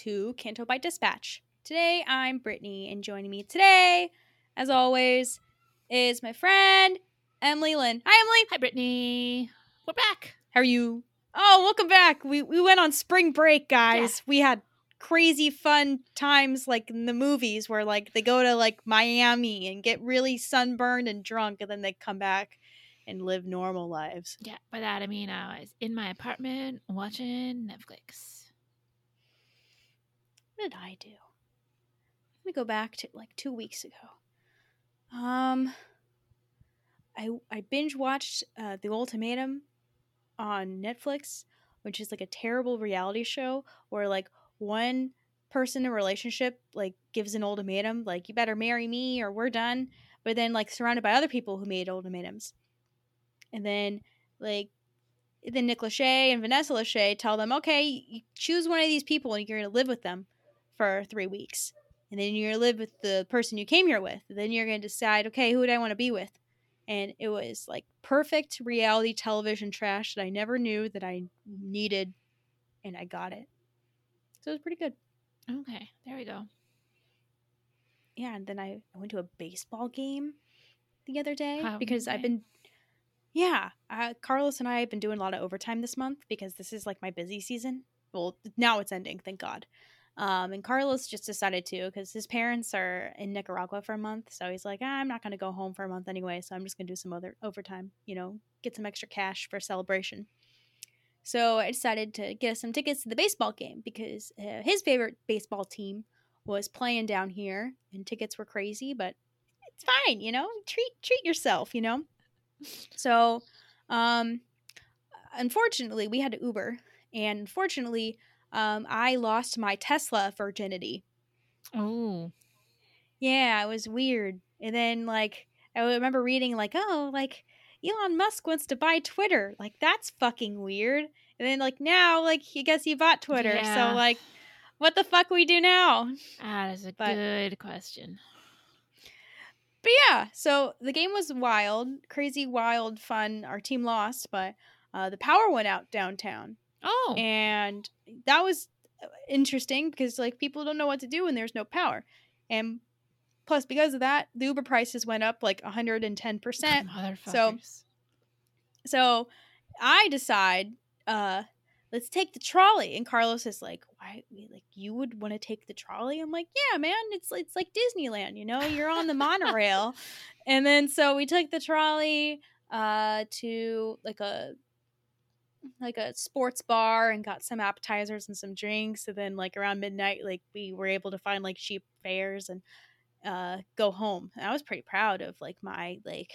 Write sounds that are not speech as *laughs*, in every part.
To Canto Bight Dispatch. Today I'm Brittany, and joining me today, as always, is my friend Emily Lynn. Hi, Emily. Hi, Brittany. We're back. How are you? Oh, welcome back. We we went on spring break, guys. We had crazy fun times like in the movies where like they go to like Miami and get really sunburned and drunk, and then they come back and live normal lives. Yeah, by that I mean uh, I was in my apartment watching Netflix. What did I do? Let me go back to like two weeks ago. Um, I I binge watched uh, The Ultimatum on Netflix, which is like a terrible reality show where like one person in a relationship like gives an ultimatum like you better marry me or we're done but then like surrounded by other people who made ultimatums and then like then Nick Lachey and Vanessa Lachey tell them okay you choose one of these people and you're gonna live with them for three weeks. And then you're gonna live with the person you came here with. And then you're gonna decide, okay, who do I want to be with? And it was like perfect reality television trash that I never knew that I needed, and I got it. So it was pretty good. Okay, there we go. Yeah, and then I, I went to a baseball game the other day How- because I've been, yeah, uh, Carlos and I have been doing a lot of overtime this month because this is like my busy season. Well, now it's ending, thank God. Um, and Carlos just decided to because his parents are in Nicaragua for a month, so he's like, ah, I'm not going to go home for a month anyway, so I'm just going to do some other overtime, you know, get some extra cash for celebration. So I decided to get some tickets to the baseball game because uh, his favorite baseball team was playing down here, and tickets were crazy, but it's fine, you know. Treat treat yourself, you know. So, um, unfortunately, we had to Uber, and unfortunately, um, I lost my Tesla virginity. Oh, Yeah, it was weird. And then like I remember reading like, oh, like Elon Musk wants to buy Twitter. Like that's fucking weird. And then like now, like he guess he bought Twitter. Yeah. So like what the fuck we do now? that is a But- good question. But yeah, so the game was wild, crazy, wild, fun. Our team lost, but uh, the power went out downtown. Oh, and that was uh, interesting because like people don't know what to do when there's no power. And plus because of that the uber prices went up like 110% motherfuckers. so i decide uh let's take the trolley. And carlos is like why like you would want to take the trolley? I'm like yeah man it's it's like disneyland you know you're on the monorail. *laughs* And then so we took the trolley uh to like a like a sports bar and got some appetizers and some drinks and then like around midnight like we were able to find like cheap fares and uh go home. And i was pretty proud of like my like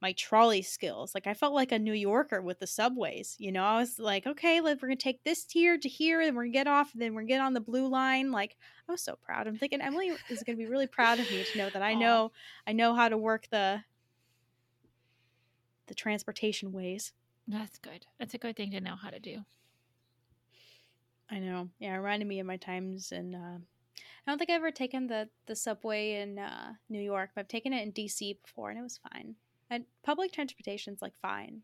my trolley skills. Like i felt like a new yorker with the subways you know? I was like okay like we're gonna take this here to here and we're gonna get off and then we're gonna get on the blue line. Like i was so proud. I'm thinking emily is gonna be really proud of me to know that i know i know how to work the the transportation ways That's good. That's a good thing to know how to do. I know. Yeah, it reminded me of my times in. Uh, I don't think I've ever taken the the subway in uh, New York, but I've taken it in DC before, and it was fine. And public transportation's like fine.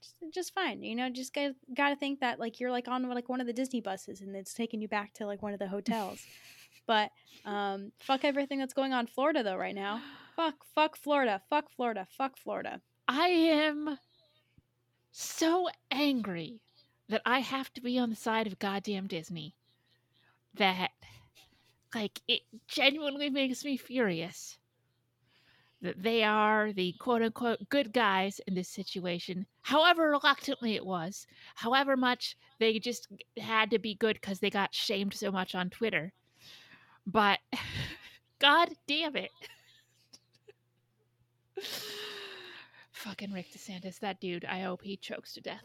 just, just fine. You know, just got got to think that like you're like on like one of the Disney buses and it's taking you back to like one of the hotels. *laughs* but um, fuck everything that's going on in Florida though right now. Fuck, fuck Florida, fuck Florida, fuck Florida. I am so angry that I have to be on the side of goddamn Disney. That, like, it genuinely makes me furious that they are the quote unquote good guys in this situation, however reluctantly it was, however much they just had to be good because they got shamed so much on Twitter. But, *laughs* god damn it. Fucking Rick DeSantis, that dude, I hope he chokes to death.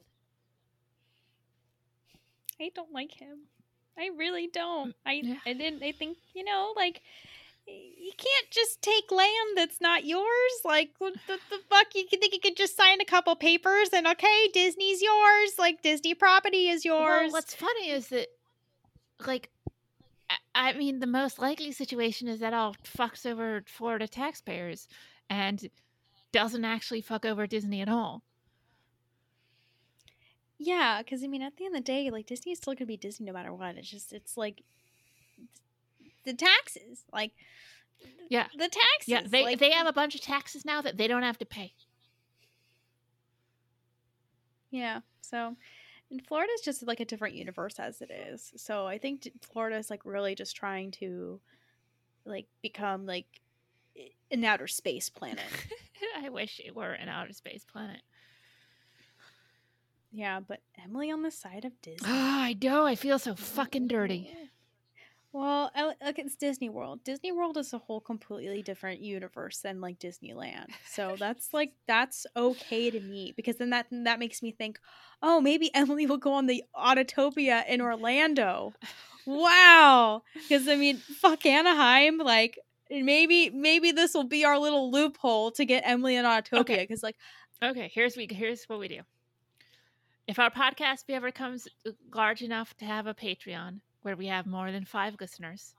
I don't like him. I really don't. I mm, yeah. I didn't. I think you know, like you can't just take land that's not yours. Like what the, the *sighs* fuck? You think you could just sign a couple papers and okay, Disney's yours. Like Disney property is yours. Well, what's funny is that, like, I- I mean, the most likely situation is that all fucks over Florida taxpayers and doesn't actually fuck over Disney at all. Yeah, because I mean, at the end of the day, like Disney is still gonna be Disney no matter what. It's just it's like the taxes, like Yeah. the taxes. Yeah, they like, they have a bunch of taxes now that they don't have to pay. Yeah. So, and Florida's just like a different universe as it is. So I think Florida is like really just trying to like become like an outer space planet. *laughs* I wish it were an outer space planet. yeah, but Emily on the side of *gasps* Disney. Oh, I know. I feel so fucking dirty. Well, look, it's Disney World. Disney World is a whole completely different universe than like Disneyland. So *laughs* that's like that's okay to me because then that that makes me think, oh, maybe Emily will go on the Autotopia in Orlando. *laughs* Wow, because I mean, fuck Anaheim. Like maybe maybe this will be our little loophole to get Emily on Autotopia Okay. because like Okay, here's we here's what we do. If our podcast ever comes uh, large enough to have a Patreon where we have more than five listeners,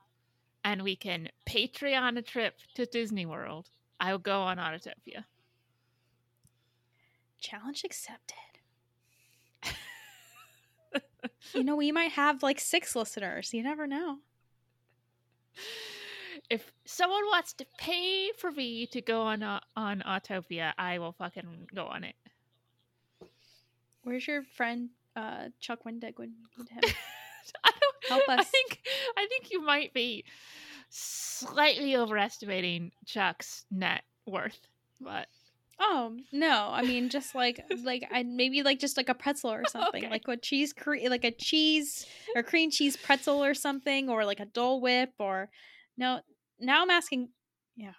and we can Patreon a trip to Disney World, I will go on Autotopia. challenge accepted. you know, we might have like six listeners. You never know. *laughs* If someone wants to pay for me to go on uh, on Autopia, I will fucking go on it. Where's your friend uh Chuck Wendig when you need him? *laughs* I don't Help I us. think I think you might be slightly overestimating Chuck's net worth, but oh no, I mean just like *laughs* like I maybe like just like a pretzel or something, Okay. like what cheese cre- like a cheese or cream cheese pretzel or something, or like a Dole Whip or no. Now I'm asking, yeah,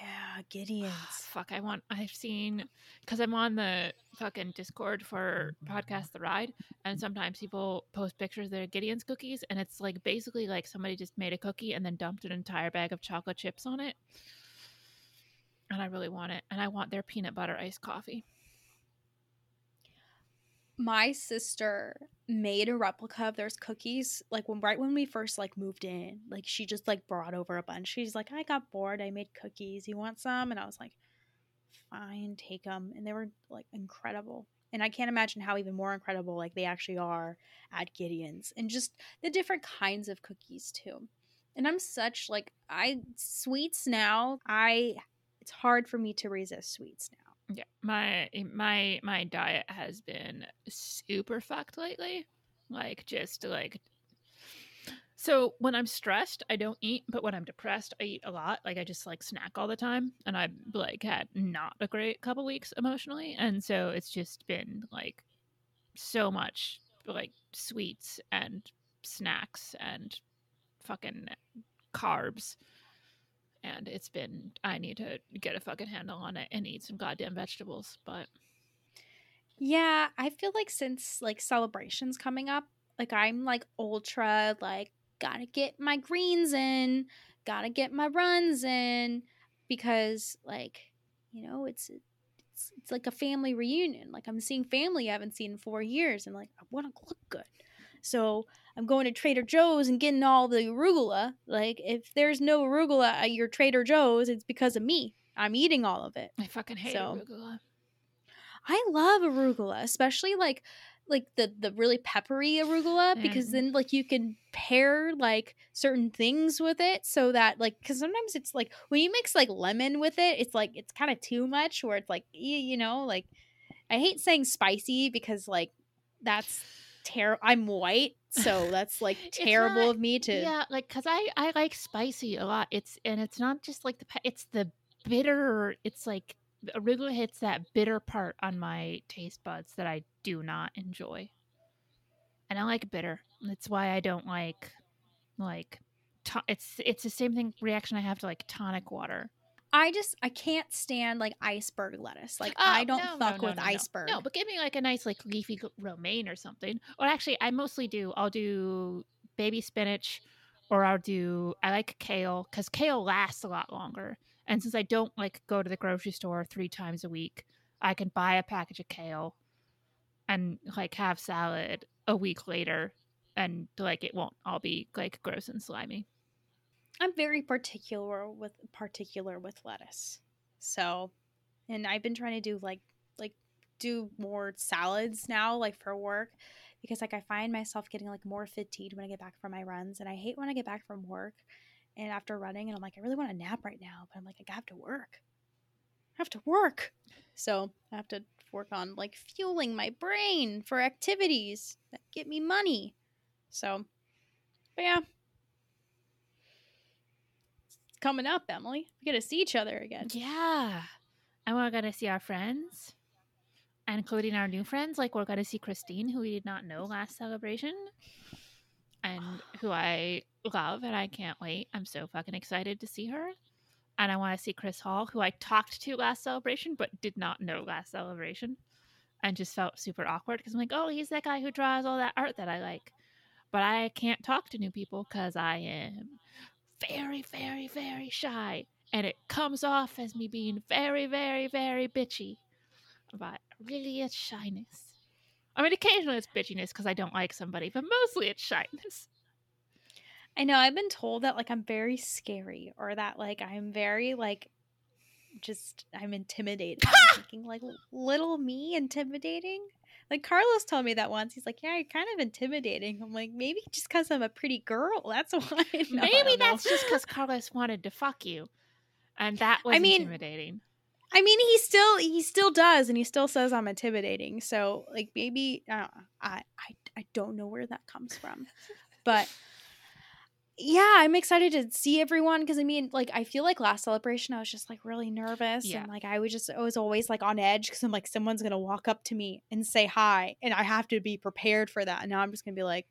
yeah, ah, Gideon's. fuck, I want. I've seen because I'm on the fucking Discord for podcast The Ride, and sometimes people post pictures of their Gideon's cookies, and it's like basically like somebody just made a cookie and then dumped an entire bag of chocolate chips on it. And I really want it, and I want their peanut butter iced coffee. My sister made a replica of those cookies like when right when we first like moved in like she just like brought over a bunch. She's like i got bored. I made cookies. You want some? And i was like fine take them and they were like incredible. And i can't imagine how even more incredible like they actually are at gideon's and just the different kinds of cookies too. And i'm such like i sweets now i it's hard for me to resist sweets now Yeah, my eh, my my diet has been super fucked lately. Like just like so when I'm stressed, I don't eat, but when I'm depressed, I eat a lot. Like I just like snack all the time, and I've like had not a great couple weeks emotionally, and so it's just been like so much like sweets and snacks and fucking carbs and it's been I need to get a fucking handle on it and eat some goddamn vegetables. But Yeah, I feel like since like celebrations coming up, like I'm like ultra like gotta get my greens in, gotta get my runs in because like, you know, it's it's, it's like a family reunion. Like I'm seeing family I haven't seen in 4 years and like I want to look good. So, I'm going to Trader Joe's and getting all the arugula. Like if there's no arugula at your Trader Joe's, it's because of me. I'm eating all of it. I fucking hate So- arugula. I love arugula, especially like like the the really peppery arugula because Mm. then like you can pair like certain things with it so that like because sometimes it's like when you mix like lemon with it it's like it's kind of too much where it's like you, you know like i hate saying spicy because like that's terrible i'm white so that's like *laughs* terrible not- of me to Yeah, like cuz I I like spicy a lot. It's and it's not just like the it's the bitter it's like arugula hits that bitter part on my taste buds that I do not enjoy. And I like bitter. That's why I don't like like to- it's it's the same thing reaction I have to like tonic water. I just i can't stand like iceberg lettuce like Oh, i don't no, fuck no, with no, no. iceberg No, but give me like a nice like leafy romaine or something. Or actually, I mostly do. I'll do baby spinach, or I'll do. I like kale because kale lasts a lot longer. And since I don't like go to the grocery store three times a week, I can buy a package of kale, and like have salad a week later, and like it won't all be like gross and slimy. I'm very particular with particular with lettuce. So, and I've been trying to do like like do more salads now like for work because like I find myself getting like more fatigued when I get back from my runs and I hate when I get back from work and after running and I'm like I really want to nap right now, but I'm like I have to work. I have to work. So, I have to work on like fueling my brain for activities that get me money. So, but yeah, coming up, Emily. We get to see each other again. Yeah. And we're going to see our friends, including our new friends. Like, we're going to see Christine, who we did not know last celebration, and *sighs* who I love, and I can't wait. I'm so fucking excited to see her. And I want to see Chris Hall, who I talked to last celebration, but did not know last celebration, and just felt super awkward because I'm like, oh, he's that guy who draws all that art that I like. But I can't talk to new people because I am very, very, very shy and it comes off as me being very, very, very bitchy. But really, it's shyness. I mean, occasionally it's bitchiness because I don't like somebody, but mostly it's shyness. I know I've been told that like I'm very scary or that like I'm very like just I'm intimidating. *laughs* I'm thinking like little me intimidating. Like Carlos told me that once. He's like, "Yeah, you're kind of intimidating." I'm like, maybe just because I'm a pretty girl. That's *laughs* why. *laughs* No, Maybe know. that's just because Carlos wanted to fuck you, and that was I mean- intimidating. I mean, he still he still does, and he still says I'm intimidating. So like maybe uh, I I I don't know where that comes from, but yeah, I'm excited to see everyone because I mean, like I feel like last celebration I was just like really nervous Yeah. and like I was just I was always like on edge because I'm like someone's gonna walk up to me and say hi, and I have to be prepared for that. And now I'm just gonna be like,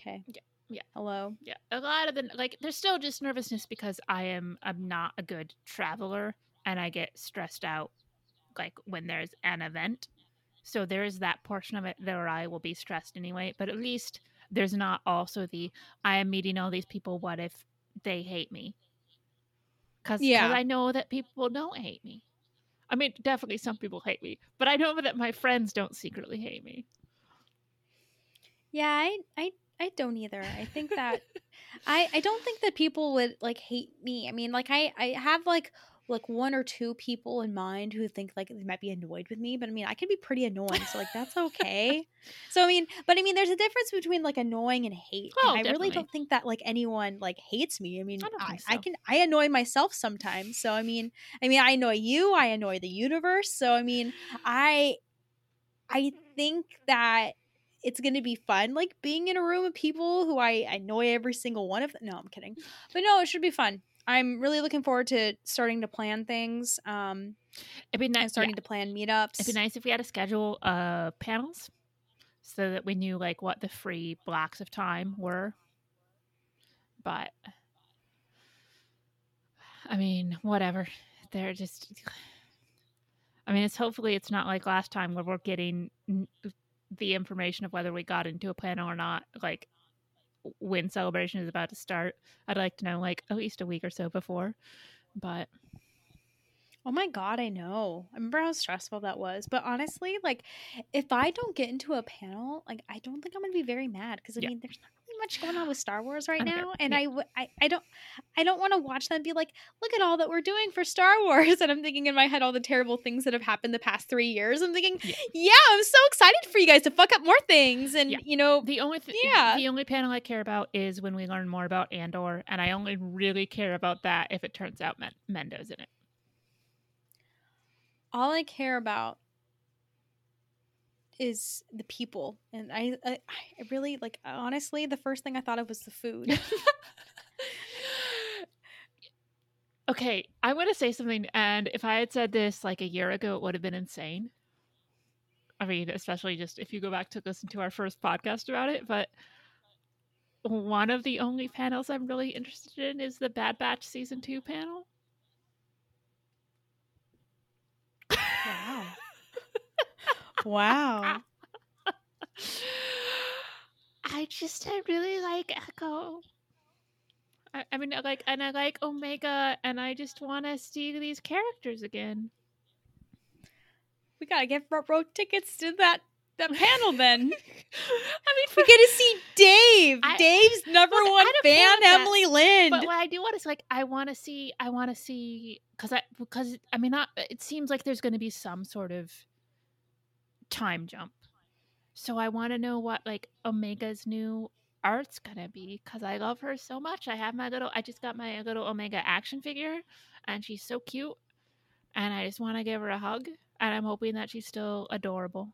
okay, Yeah, yeah. hello, Yeah, a lot of the like, there's still just nervousness because I am I'm not a good traveler, and I get stressed out like when there's an event. So there is that portion of it where I will be stressed anyway. But at least there's not also the I am meeting all these people. What if they hate me? Because Yeah. I know that people don't hate me. I mean, definitely some people hate me, but I know that my friends don't secretly hate me. Yeah, I I I don't either. I think that *laughs* I I don't think that people would like hate me. I mean, like I I have like like one or two people in mind who think like they might be annoyed with me, but I mean, I can be pretty annoying, so like that's okay. *laughs* so I mean, but I mean, there's a difference between like annoying and hate. Oh, and I really don't think that like anyone like hates me. I mean, I I, think I can I annoy myself sometimes. So I mean, I mean, I annoy you, I annoy the universe. So I mean, I I think that it's going to be fun like being in a room of people who I, I annoy every single one of them. No, I'm kidding. But no, it should be fun. I'm really looking forward to starting to plan things. Um, It'd be nice. starting to plan meetups. It'd be nice if we had a schedule of panels so that we knew like what the free blocks of time were. But I mean, whatever. They're just I mean, it's hopefully it's not like last time where we're getting the information of whether we got into a panel or not like when celebration is about to start. I'd like to know like at least a week or so before. But Oh my god, I know. I remember how stressful that was. But honestly, like if I don't get into a panel, like I don't think I'm gonna be very mad because I Yeah. mean there's not much going on with Star Wars right I now, and Yeah. i don't, I don't want to watch them be like, look at all that we're doing for Star Wars, *laughs* and I'm thinking in my head all the terrible things that have happened the past three years. I'm thinking, Yeah. yeah, I'm so excited for you guys to fuck up more things, and Yeah. you know, The only th- Yeah. the only panel I care about is when we learn more about Andor, and I only really care about that if it turns out Men- Mendo's in it. all I care about is the people, and I, I, I really like. Honestly, the first thing I thought of was the food. *laughs* okay, I'm going to say something, and if I had said this like a year ago, it would have been insane. I mean, especially just if you go back to listen to our first podcast about it, but one of the only panels I'm really interested in is the Bad Batch season two panel. Wow. I just I really like Echo. I, I mean, I like and I like Omega, and I just want to see these characters again. We gotta get front row tickets to that that panel then. *laughs* I mean, We for, get to see Dave. I- Dave's number Look, I one fan, about that. Emily Lind. but what I do want is like I want to see I want to see because I because I mean not it seems like there's going to be some sort of time jump, so I want to know what like Omega's new art's gonna be because I love her so much. I have my little I just got my little Omega action figure, and she's so cute, and I just want to give her a hug, and I'm hoping that she's still adorable.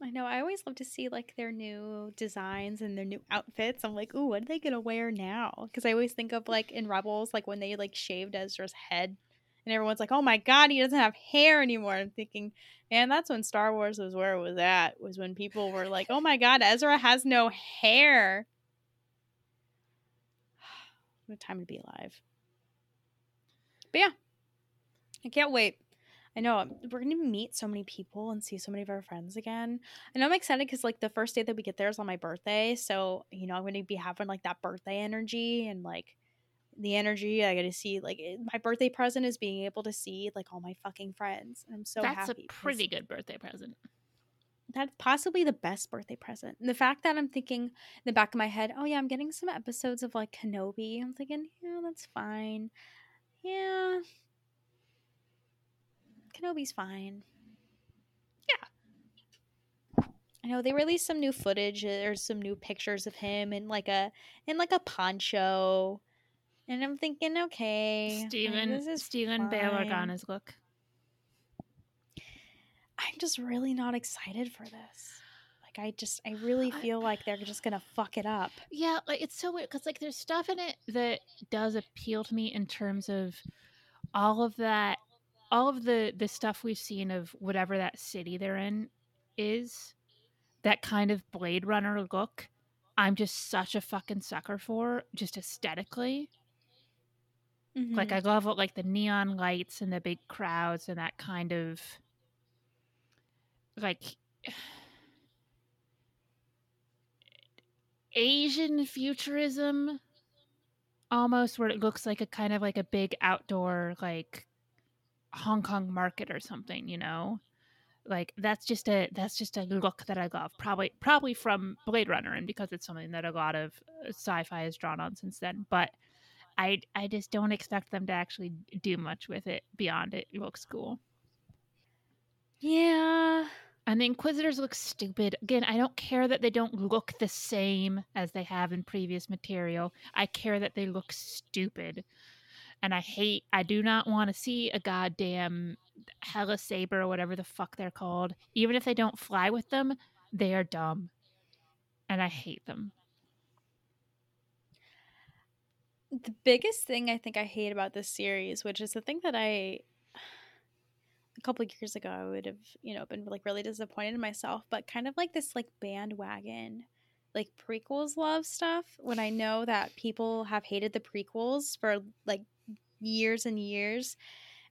I know. I always love to see like their new designs and their new outfits. I'm like, ooh, what are they gonna wear now? Because I always think of like in Rebels, like when they like shaved Ezra's head, and everyone's like, oh my god, he doesn't have hair anymore. I'm thinking, man, that's when Star Wars was where it was at. Was when people were like, oh my god, Ezra has no hair. *sighs* What a time to be alive. But yeah, I can't wait. I know we're gonna meet so many people and see so many of our friends again. I know I'm excited because like the first day that we get there is on my birthday, so you know I'm gonna be having like that birthday energy and like the energy I get to see. Like eh, my birthday present is being able to see like all my fucking friends, and I'm so That's happy. a 'cause pretty good birthday present. That's possibly the best birthday present. And the fact that I'm thinking in the back of my head, oh yeah, I'm getting some episodes of like Kenobi. I'm thinking, yeah, that's fine. Yeah. Kenobi's fine. Yeah. I know they released some new footage eh, or some new pictures of him in like a in like a poncho. And I'm thinking, okay. Stephen this is Stephen Bail look. I'm just really not excited for this. Like I just I really feel like they're just gonna fuck it up. Yeah, like it's so weird because like there's stuff in it that does appeal to me in terms of all of that, all of the the stuff we've seen of whatever that city they're in is that kind of Blade Runner look. I'm just such a fucking sucker for just aesthetically. Like Mm-hmm. I love like the neon lights and the big crowds and that kind of like *sighs* Asian futurism almost where it looks like a kind of like a big outdoor like Hong Kong market or something, you know? Like that's just a that's just a look that I love. Probably probably from Blade Runner and because it's something that a lot of uh, sci-fi has drawn on since then, but I I just don't expect them to actually do much with it beyond it looks cool. yeah. And the Inquisitors look stupid. Again, I don't care that they don't look the same as they have in previous material. I care that they look stupid. And I hate, I do not want to see a goddamn Hella Saber or whatever the fuck they're called. Even if they don't fly with them, they are dumb. And I hate them. The biggest thing I think I hate about this series, which is the thing that I a couple of years ago I would have, you know, been like really disappointed in myself, but kind of like this like bandwagon like prequels love stuff when I know that people have hated the prequels for like years and years.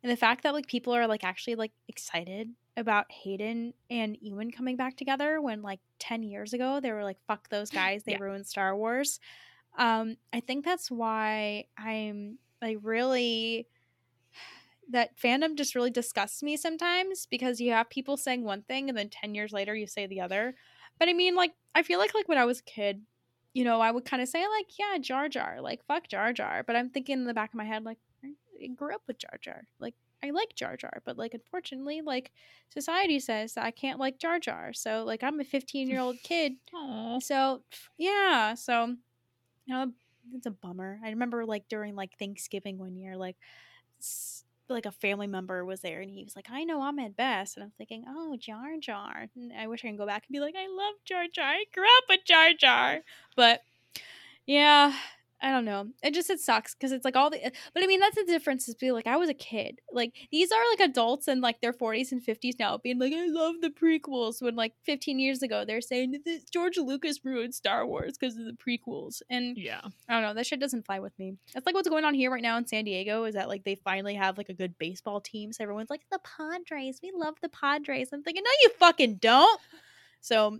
And the fact that like people are like actually like excited about Hayden and Ewan coming back together when like 10 years ago they were like fuck those *laughs* guys they Yeah. ruined Star Wars. Um I think that's why I'm like really that fandom just really disgusts me sometimes because you have people saying one thing and then 10 years later you say the other. but I mean, like, I feel like like when I was a kid, you know, I would kind of say like, yeah, Jar Jar, like fuck Jar Jar. But I'm thinking in the back of my head, like, I grew up with Jar Jar. Like, I like Jar Jar, but like, unfortunately, like, society says that I can't like Jar Jar. So like, I'm a 15 year old kid. So yeah, so you know, um, it's a bummer. I remember like during like Thanksgiving one year, like. like a family member was there and he was like, I know Ahmed Best. And I'm thinking, oh, Jar Jar. And I wish I can go back and be like, I love Jar Jar. I grew up with Jar Jar. But yeah, I don't know. It just it sucks because it's like all the. But I mean, that's the difference. Is be like I was a kid. Like these are like adults in like their 40s and 50s now, being like, I love the prequels. When like 15 years ago, they're saying that George Lucas ruined Star Wars because of the prequels. And Yeah. I don't know. That shit doesn't fly with me. That's like what's going on here right now in San Diego. Is that like they finally have like a good baseball team? So everyone's like the Padres. We love the Padres. I'm thinking, no, you fucking don't. So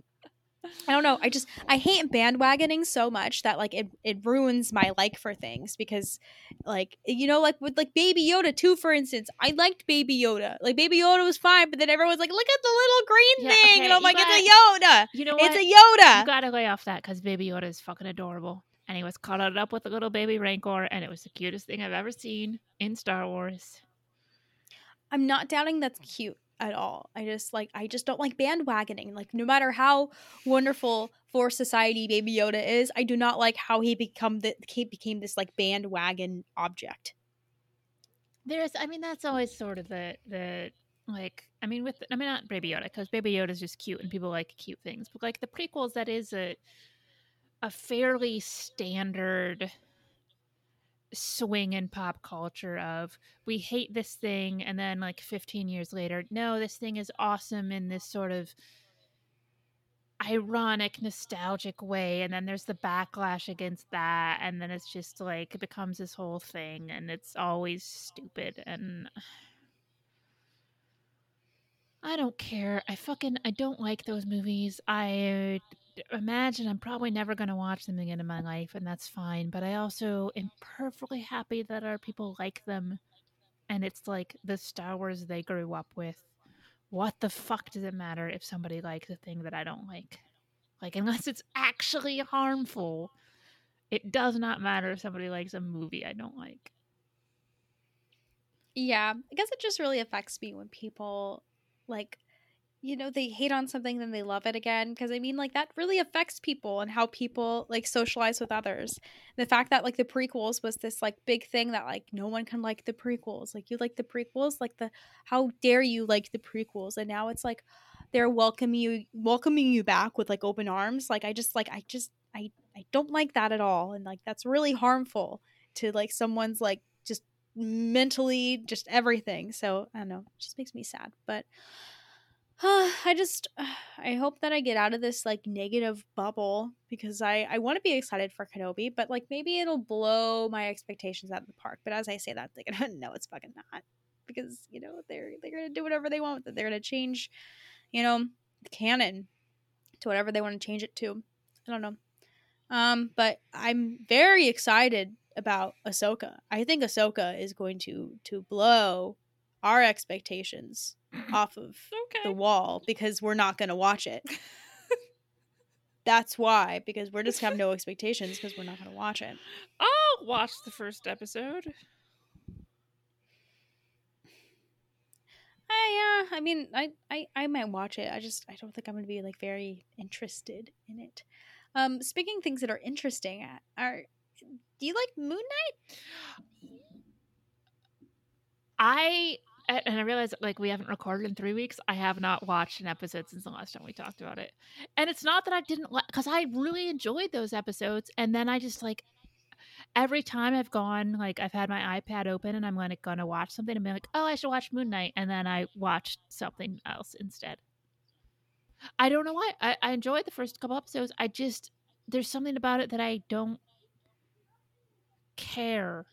I don't know. I just I hate bandwagoning so much that like it it ruins my like for things because like you know like with like Baby Yoda too for instance. I liked Baby Yoda. Like Baby Yoda was fine, but then everyone's like, look at the little green Yeah, thing, okay, and I'm like, got- it's a Yoda. You know what? It's a Yoda. You gotta lay off that because Baby Yoda is fucking adorable. And he was cuddled up with a little baby Rancor, and it was the cutest thing I've ever seen in Star Wars. I'm not doubting that's cute at all. I just like I just don't like bandwagoning. Like no matter how wonderful for society Baby Yoda is, I do not like how he become the he became this like bandwagon object. There's, I mean, that's always sort of the the like, I mean, with I mean, not Baby Yoda because Baby Yoda is just cute and people like cute things, but like the prequels, that is a a fairly standard swing in pop culture of we hate this thing and then like 15 years later no this thing is awesome in this sort of ironic nostalgic way and then there's the backlash against that and then it's just like it becomes this whole thing and it's always stupid and I don't care. I fucking I don't like those movies. I imagine I'm probably never going to watch them again in my life and that's fine, but I also am perfectly happy that our people like them and it's like the Star Wars they grew up with. What the fuck does it matter if somebody likes a thing that I don't like? Like unless it's actually harmful, it does not matter if somebody likes a movie I don't like. Yeah, I guess it just really affects me when people like you know they hate on something then they love it again because i mean like that really affects people and how people like socialize with others. The fact that like the prequels was this like big thing that like no one can like the prequels. Like you like the prequels? Like the how dare you like the prequels? And now it's like they're welcoming you welcoming you back with like open arms. Like i just like i just i i don't like that at all. And like that's really harmful to like someone's like just mentally just everything. So i don't know. It just makes me sad. But I just *sighs* I hope that I get out of this like negative bubble because I I want to be excited for Kenobi, but like maybe it'll blow my expectations out of the park. But as I say that, they're gonna *laughs* no, it's fucking not because you know they're they're gonna do whatever they want. They're gonna change, you know, the canon to whatever they want to change it to. I don't know. Um, but I'm very excited about Ahsoka. I think Ahsoka is going to to blow our expectations *clears throat* off of the wall because we're not going to watch it. *laughs* That's why, because we're just have no expectations because we're not going to watch it. I'll watch the first episode. I, yeah, I mean, I, I, I might watch it. I just, I don't think I'm going to be like very interested in it. Um, speaking things that are interesting, uh, are do you like Moon Knight? I and I realize like we haven't recorded in three weeks. I have not watched an episode since the last time we talked about it, and it's not that I didn't like because I really enjoyed those episodes, and then I just like every time I've gone like I've had my iPad open and I'm like gonna watch something and be like, oh, I should watch Moon Knight, and then I watched something else instead. I don't know why. I, I enjoyed the first couple episodes. I just there's something about it that I don't care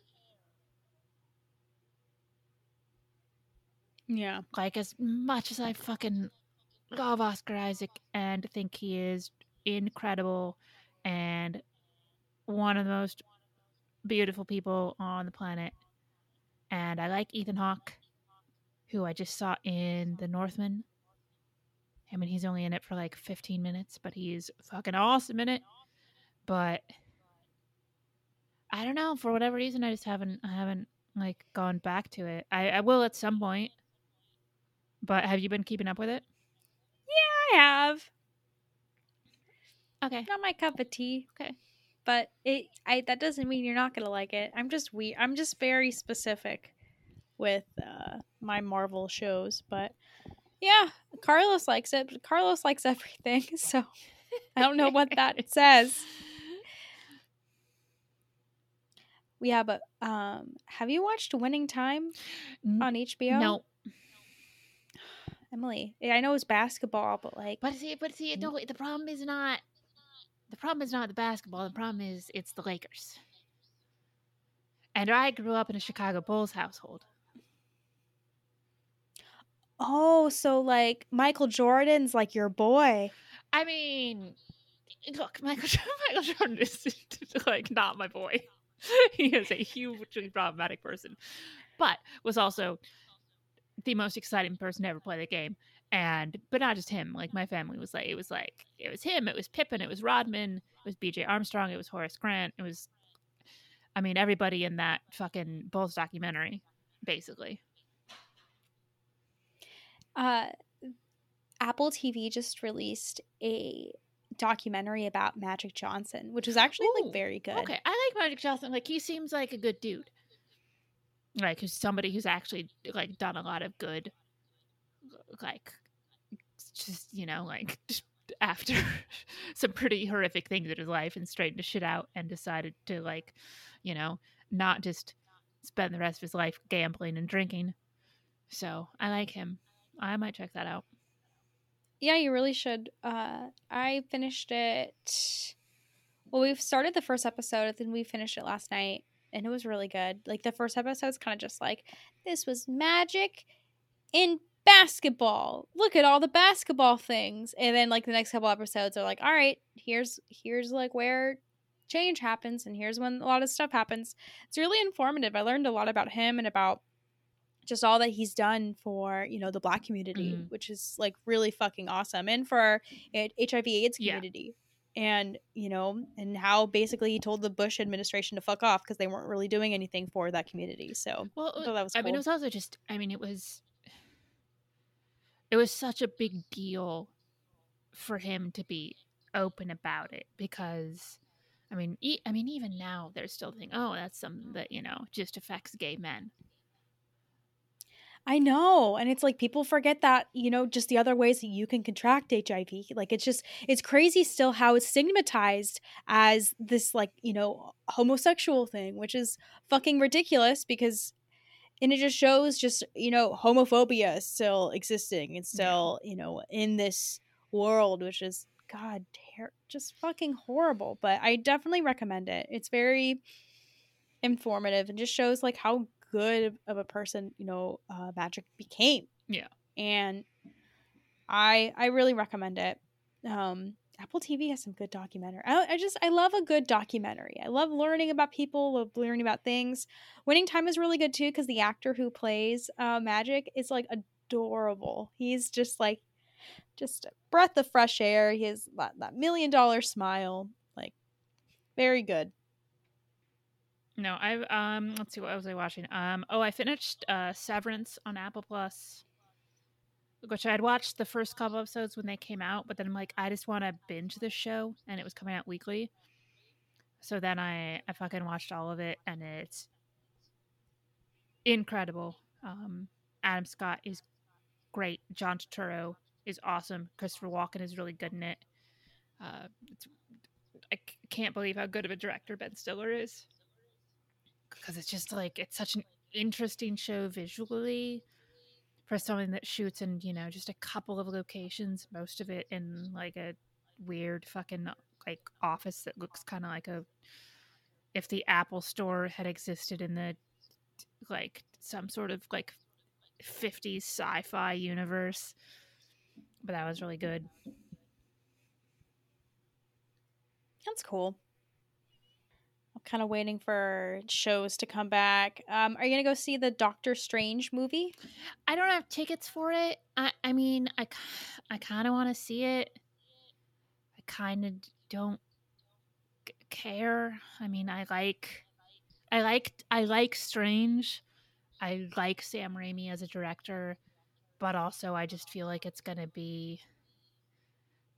Yeah. like as much as I fucking love Oscar Isaac and think he is incredible and one of the most beautiful people on the planet, and I like Ethan Hawke, who I just saw in The Northman. I mean, he's only in it for like 15 minutes, but he's fucking awesome in it. But I don't know. For whatever reason, I just haven't, I haven't like gone back to it. I, I will at some point. But have you been keeping up with it? Yeah, I have. Okay. Not my cup of tea. Okay. But it I that doesn't mean you're not gonna like it. I'm just we I'm just very specific with uh my Marvel shows. But yeah, Carlos likes it, but Carlos likes *laughs* everything, so I don't know what that *laughs* says. We have a um have you watched Winning Time on HBO? No, Emily. Eh, I know it's basketball, but like but see, but see, no. The problem is not. The problem is not the basketball. The problem is it's the Lakers. And I grew up in a Chicago Bulls household. Oh, so like Michael Jordan's like your boy. I mean, look, Michael *laughs* Jordan, Michael Jordan is *laughs* like not my boy. *laughs* he is a hugely problematic person, but was also the most exciting person to ever play the game. And but not just him. Like my family was like, it was like it was him, it was Pippen, it was Rodman, it was B.J. Armstrong, it was Horace Grant, it was, I mean, everybody in that fucking Bulls documentary, basically. Uh Apple TV just released a documentary about Magic Johnson, which was actually Ooh, like very good. Okay, I like Magic Johnson. Like he seems like a good dude. Like who's somebody who's actually like done a lot of good. Like, just you know, like *laughs* after *laughs* some pretty horrific things in his life and straightened his shit out and decided to like, you know, not just spend the rest of his life gambling and drinking. So I like him. I might check that out. Yeah, you really should. Uh I finished it well, we've started the first episode, then we finished it last night, and it was really good. Like the first episode, episode's kind of just like this was magic in basketball. Look at all the basketball things. And then like the next couple episodes are like, all right, here's here's like where change happens and here's when a lot of stuff happens. It's really informative. I learned a lot about him and about just all that he's done for, you know, the black community, Mhm. which is like really fucking awesome and for HIV AIDS community. And, you know, and how basically he told the Bush administration to fuck off because they weren't really doing anything for that community. So Well, I that was I mean, it was also just. I mean, it was. *sighs* It was such a big deal for him to be open about it because, I mean, e- I mean, even now they're still thinking, oh, that's something that you know just affects gay men. I know. And it's like people forget that, you know, just the other ways that you can contract HIV. Like it's just, it's crazy still how it's stigmatized as this, like, you know, homosexual thing, which is fucking ridiculous because, and it just shows just, you know, homophobia is still existing and still, you know, in this world, which is, God, ter- just fucking horrible. But I definitely recommend it. It's very informative and just shows like how good of a person you know uh, magic became. Yeah. and i i really recommend it. Um apple tv has some good documentary I, I just i love a good documentary. I love learning about people love learning about things. Winning time is really good too because the actor who plays uh, magic is like adorable. He's just like just a breath of fresh air. He has that, that million dollar smile. Like very good No, I've um. Let's see, what was I watching? Um. Oh, I finished uh Severance on Apple Plus, which I had watched the first couple episodes when they came out, but then I'm like, I just want to binge this show, and it was coming out weekly. So then I I fucking watched all of it, and it's incredible. Um, Adam Scott is great. John Turturro is awesome. Christopher Walken is really good in it. Uh, I can't believe how good of a director Ben Stiller is because it's just like it's such an interesting show visually for something that shoots in you know just a couple of locations most of it in like a weird fucking like office that looks kind of like a if the apple store had existed in the like some sort of like 50s sci-fi universe but that was really good That's cool. Kind of waiting for shows to come back. Um, are you gonna go see the Doctor Strange movie? I don't have tickets for it. I I mean, I, I kind of want to see it. I kind of don't c- care. I mean, I like I like I like Strange. I like Sam Raimi as a director, but also I just feel like it's to be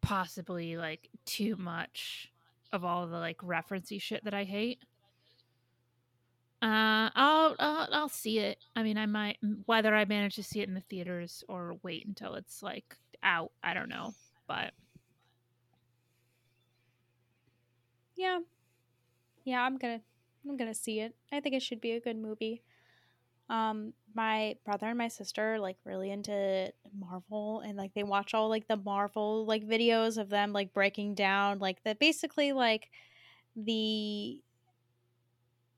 possibly like too much of all the like referencey shit that I hate. Uh, I'll, I'll I'll see it. I mean, I might whether I manage to see it in the theaters or wait until it's like out. I don't know, but Yeah, yeah, I'm gonna I'm gonna see it. I think it should be a good movie. Um, my brother and my sister are, like really into Marvel and like they watch all like the Marvel like videos of them like breaking down like the basically like the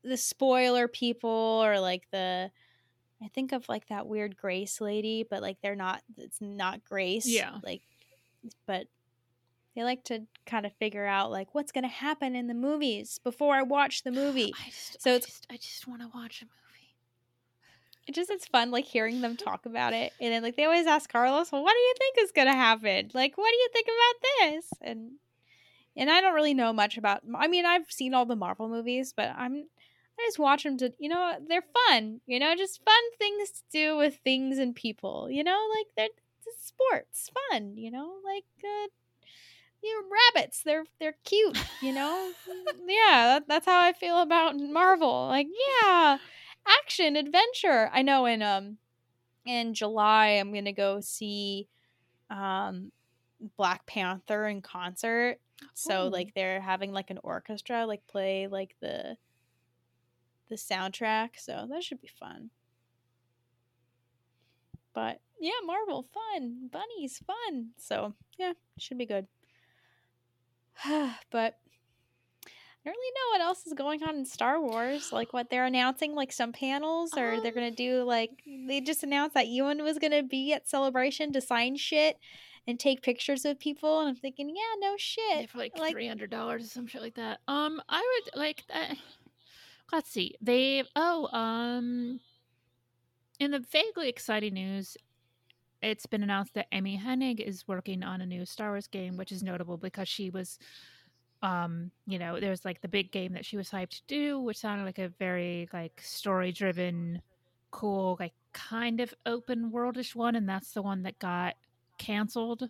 the spoiler people or like the I think of like that weird Grace lady, but like they're not it's not Grace. Yeah. Like but they like to kind of figure out like what's gonna happen in the movies before I watch the movie. I just So I it's- just, I just want to watch a movie. It just it's fun like hearing them talk about it and then like they always ask carlos well what do you think is gonna happen? Like what do you think about this? And and i don't really know much about i mean i've seen all the marvel movies but i'm i just watch them to you know they're fun you know just fun things to do with things and people you know like they're sports fun you know like uh you know, rabbits they're they're cute you know? *laughs* Yeah that, that's how i feel about marvel like yeah action adventure. I know in um in July I'm gonna go see um Black Panther in concert. So Ooh. like they're having like an orchestra like play like the the soundtrack. So that should be fun. But yeah, Marvel fun. Bunnies fun. So yeah, should be good. *sighs* but I don't really know what else is going on in Star Wars. Like what they're announcing, like some panels, or they're Um, gonna do like they just announced that Ewan was gonna be at Celebration to sign shit and take pictures of people. And I'm thinking, yeah, no shit. for like, like- three hundred dollars or some shit like that. Um, I would like that. Let's see. They oh um, in the vaguely exciting news, it's been announced that Amy Hennig is working on a new Star Wars game, which is notable because she was, um, you know, there's like the big game that she was hyped to do, which sounded like a very like story driven, cool, like kind of open worldish one, and that's the one that got canceled.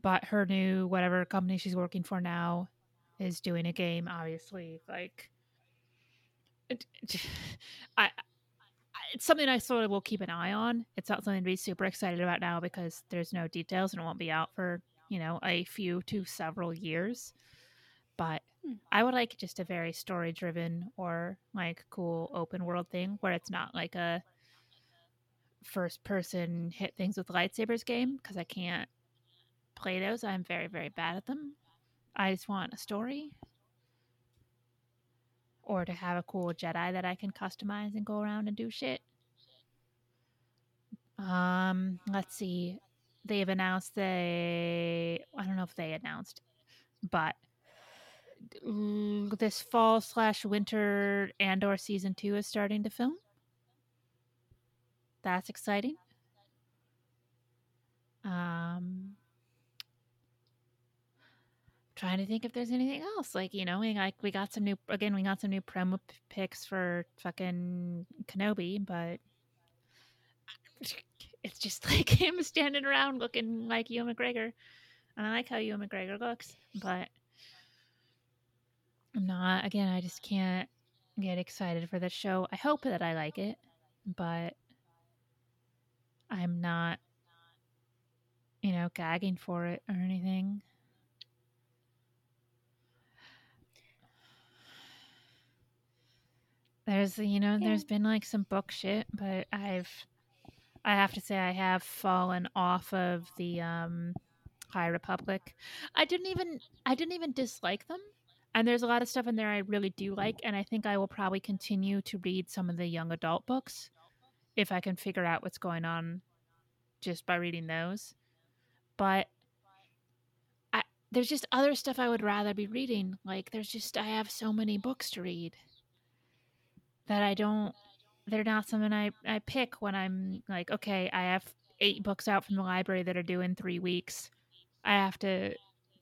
But her new whatever company she's working for now is doing a game obviously like *sighs* I it's something i sort of will keep an eye on. It's not something to be super excited about now because there's no details and it won't be out for you know a few to several years but Hmm. i would like just a very story driven or like cool open world thing where it's not like a first person hit things with lightsabers game because i can't play those. I'm very, very bad at them. I just want a story. Or to have a cool Jedi that I can customize and go around and do shit. Um, let's see. They've announced they I don't know if they announced, but this fall slash winter Andor season two is starting to film. That's exciting. Um, trying to think if there's anything else. Like, you know, we like we got some new again, we got some new promo p- pics for fucking Kenobi, but *laughs* it's just *laughs* like him standing around looking like Ewan McGregor. And I like how Ewan McGregor looks, but I'm not again, I just can't get excited for this show. I hope that I like it, but I'm not you know, gagging for it or anything. There's, you know, Yeah. there's been like some book shit, but I've, I have to say, I have fallen off of the um, High Republic. I didn't even, I didn't even dislike them, and there's a lot of stuff in there I really do like, and I think I will probably continue to read some of the young adult books if I can figure out what's going on just by reading those. But I there's just other stuff I would rather be reading. Like there's just I have so many books to read that I don't they're not something I, I pick when I'm like, okay, I have eight books out from the library that are due in three weeks. I have to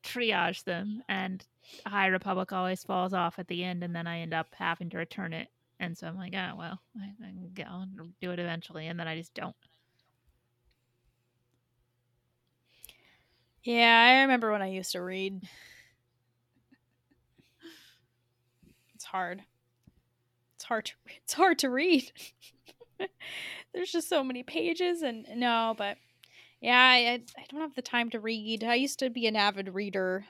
triage them and High Republic always falls off at the end and then I end up having to return it. And so I'm like, oh well, I, I do it eventually and then I just don't. Yeah, I remember when I used to read. It's hard. Hard to *laughs* it's hard to read. *laughs* There's just so many pages and no, but yeah, I I don't have the time to read. I used to be an avid reader.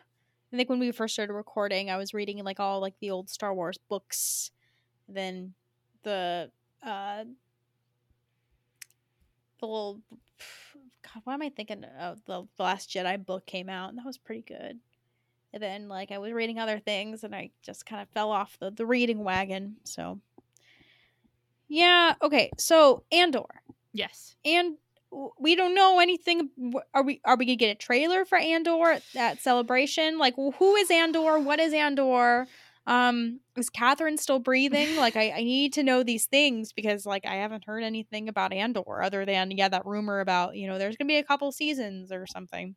I think when we first started recording, I was reading like all like the old Star Wars books. Then the uh the little God, what am I thinking? of? the, the Last Jedi book came out, and that was pretty good. And then, like, I was reading other things, and I just kind of fell off the, the reading wagon. So, yeah, okay. So, Andor. Yes. And we don't know anything. Are we are we gonna get a trailer for Andor at that celebration? Like, who is Andor? What is Andor? um is catherine still breathing like I, I need to know these things because like i haven't heard anything about andor other than yeah that rumor about you know there's gonna be a couple seasons or something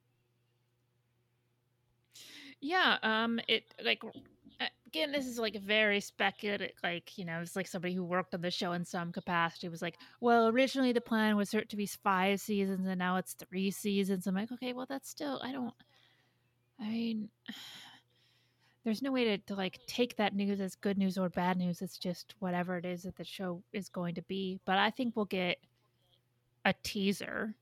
yeah um it like again this is like very speculative like you know it's like somebody who worked on the show in some capacity was like well originally the plan was for it to be five seasons and now it's three seasons i'm like okay well that's still i don't i mean *sighs* there's no way to, to like take that news as good news or bad news. It's just whatever it is that the show is going to be. But I think we'll get a teaser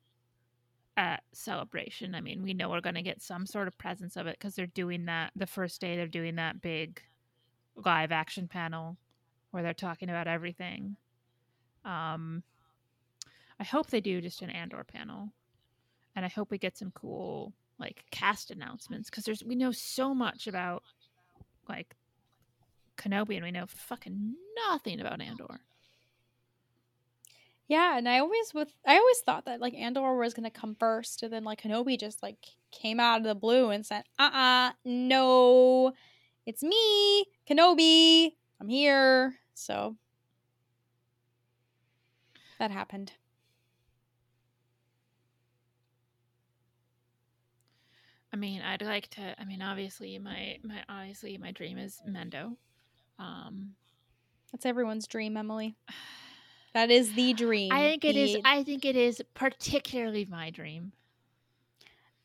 at celebration. I mean, we know we're going to get some sort of presence of it because they're doing that the first day. They're doing that big live action panel where they're talking about everything. Um, I hope they do just an Andor panel, and I hope we get some cool like cast announcements because there's we know so much about like Kenobi, and we know fucking nothing about Andor. Yeah, and I always with I always thought that like Andor was gonna come first, and then like Kenobi just like came out of the blue and said, "Uh, uh no, it's me, Kenobi. I'm here." So that happened. I mean, I'd like to. I mean, obviously, my my obviously my dream is Mendo. Um, That's everyone's dream, Emily. That is the dream. I think it the... is. I think it is particularly my dream.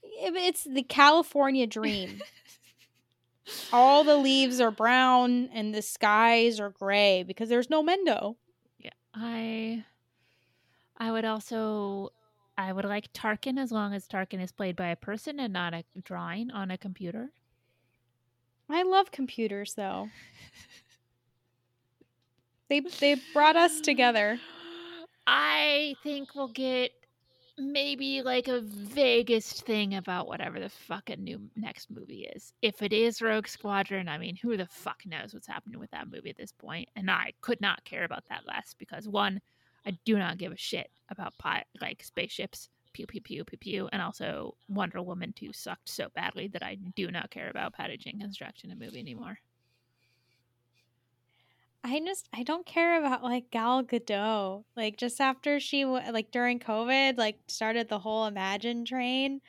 It's the California dream. *laughs* All the leaves are brown and the skies are gray because there's no Mendo. Yeah, I. I would also I would like Tarkin as long as Tarkin is played by a person and not a drawing on a computer. I love computers though. *laughs* they they brought us together. I think we'll get maybe like a vaguest thing about whatever the fucking new next movie is. If it is Rogue Squadron, I mean, who the fuck knows what's happening with that movie at this point? And I could not care about that less because one, I do not give a shit about pi- like spaceships. Pew pew pew pew pew, and also Wonder Woman two sucked so badly that I do not care about Patty Jenkins directing a movie anymore. I just I don't care about like Gal Gadot. Like just after she like during COVID like started the whole Imagine train,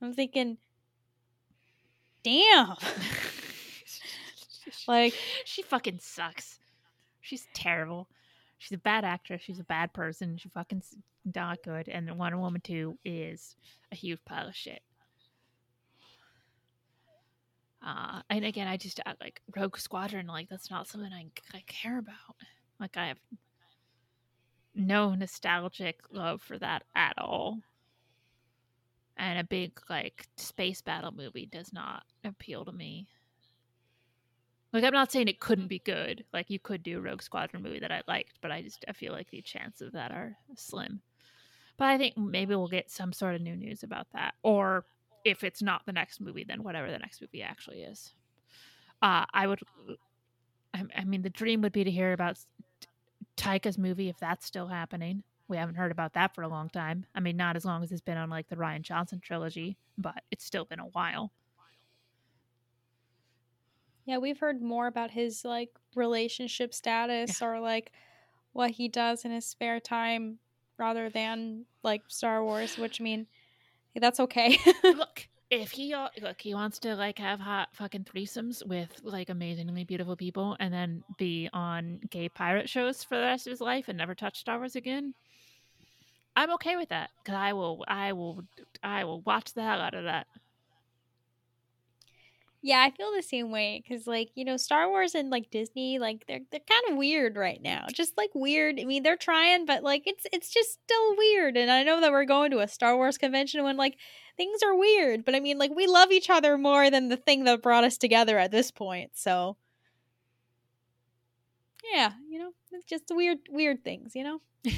I'm thinking, damn. *laughs* like she fucking sucks. She's terrible she's a bad actress. She's a bad person. She fucking not good. And Wonder Woman two is a huge pile of shit. Uh, and again, I just uh, like Rogue Squadron. Like that's not something I I care about. Like I have no nostalgic love for that at all. And a big like space battle movie does not appeal to me. Like I'm not saying it couldn't be good. Like you could do a Rogue Squadron movie that I liked, but I just I feel like the chances of that are slim. But I think maybe we'll get some sort of new news about that, or if it's not the next movie, then whatever the next movie actually is. Uh, I would. I, I mean, the dream would be to hear about Taika's movie if that's still happening. We haven't heard about that for a long time. I mean, not as long as it's been on like the Rian Johnson trilogy, but it's still been a while. Yeah, we've heard more about his like relationship status or like what he does in his spare time rather than like Star Wars, which I mean that's okay. *laughs* look, if he uh, look, he wants to like have hot fucking threesomes with like amazingly beautiful people, and then be on gay pirate shows for the rest of his life and never touch Star Wars again. I'm okay with that because I will, I will, I will watch the hell out of that. Yeah, I feel the same way because, like, you know, Star Wars and like Disney, like they're they're kind of weird right now. Just like weird. I mean, they're trying, but like it's it's just still weird. And I know that we're going to a Star Wars convention when like things are weird, but I mean, like we love each other more than the thing that brought us together at this point. So, yeah, you know, it's just weird weird things, you know. *laughs*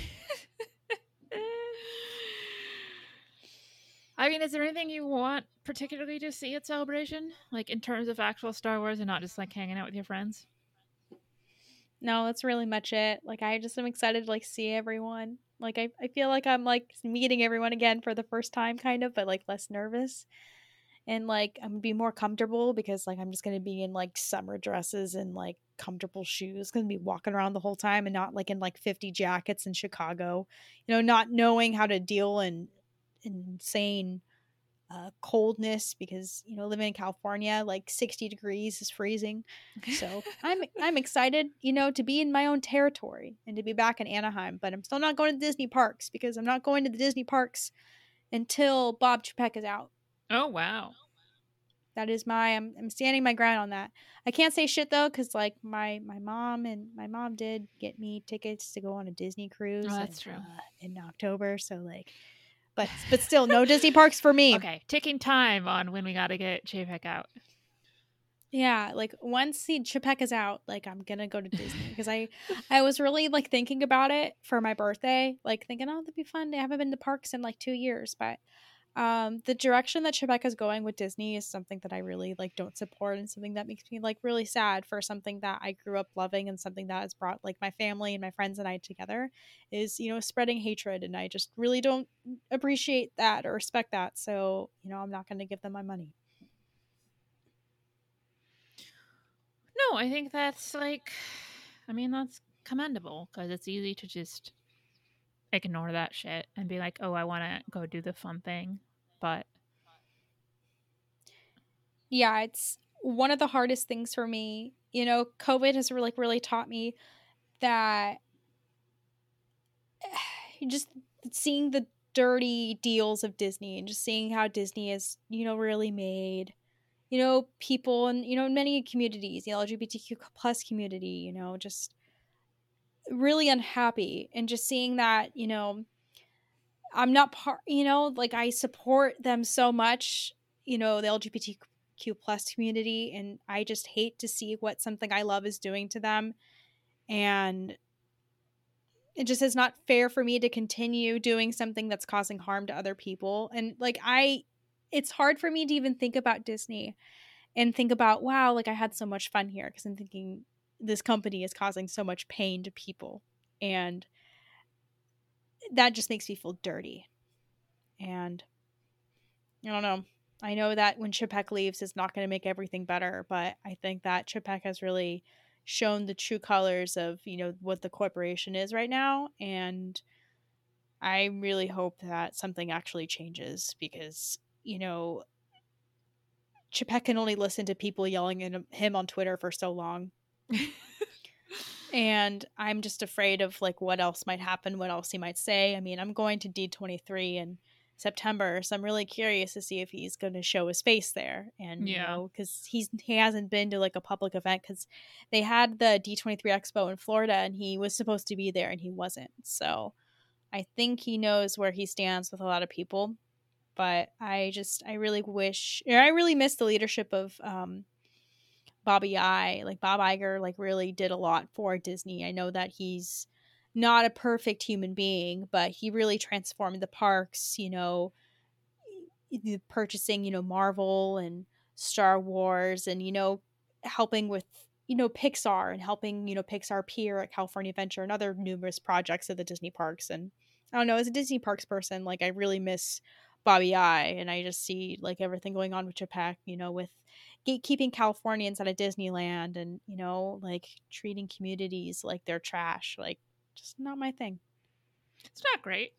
I mean, is there anything you want particularly to see at Celebration? Like in terms of actual Star Wars and not just like hanging out with your friends? No, that's really much it. Like I just am excited to like see everyone. Like I, I feel like I'm like meeting everyone again for the first time kind of, but like less nervous. And like I'm gonna be more comfortable because like I'm just gonna be in like summer dresses and like comfortable shoes. Gonna be walking around the whole time and not like in like 50 jackets in Chicago. You know, not knowing how to deal and insane uh, coldness because you know living in California, like sixty degrees is freezing. So I'm I'm *laughs* excited, you know, to be in my own territory and to be back in Anaheim. But I'm still not going to Disney parks because I'm not going to the Disney parks until Bob Chapek is out. Oh wow. That is my I'm, I'm standing my ground on that. I can't say shit though because like my my mom and my mom did get me tickets to go on a Disney cruise. Oh, that's in, true. Uh, in October, so like but but still, no Disney parks for me. Okay, taking time on when we got to get Chapek out. Yeah, like once the Chapek is out, like I'm gonna go to Disney because I, I was really like thinking about it for my birthday, like thinking, oh, that'd be fun. I haven't been to parks in like two years, but um the direction that is going with Disney is something that I really like don't support and something that makes me like really sad for something that I grew up loving and something that has brought like my family and my friends and I together is you know spreading hatred and I just really don't appreciate that or respect that so you know I'm not going to give them my money. No, I think that's like I mean that's commendable because it's easy to just ignore that shit and be like, "Oh, I want to go do the fun thing." But yeah, it's one of the hardest things for me. You know, COVID has really really taught me that *sighs* just seeing the dirty deals of Disney and just seeing how Disney is, you know, really made you know people and you know many communities the lgbtq plus community you know just really unhappy and just seeing that you know i'm not part you know like i support them so much you know the lgbtq plus community and i just hate to see what something i love is doing to them. And it just is not fair for me to continue doing something that's causing harm to other people. And like i it's hard for me to even think about disney and think about wow like i had so much fun here because i'm thinking this company is causing so much pain to people and that just makes me feel dirty. And i don't know. I know that when chapek leaves is not going to make everything better but i think that chapek has really shown the true colors of you know what the corporation is right now and i really hope that something actually changes because you know Chapek can only listen to people yelling at him on Twitter for so long *laughs* and I'm just afraid of like what else might happen, what else he might say. I mean, I'm going to D23 in September, so I'm really curious to see if he's going to show his face there. And yeah. you know, because he's he hasn't been to like a public event because they had the D23 Expo in Florida, and he was supposed to be there and he wasn't. So I think he knows where he stands with a lot of people. But I just I really wish I really miss the leadership of um, Bobby I, like Bob Iger, like really did a lot for Disney. I know that he's not a perfect human being, but he really transformed the parks, you know, purchasing, you know, Marvel and Star Wars and, you know, helping with, you know, Pixar and helping, you know, Pixar Pier at California Adventure and other numerous projects at the Disney parks. And I don't know, as a Disney parks person, like I really miss Bobby I and I just see like everything going on with Chapek, you know, with gatekeeping Californians out of Disneyland and, you know, like treating communities like they're trash. Like, just not my thing. It's not great.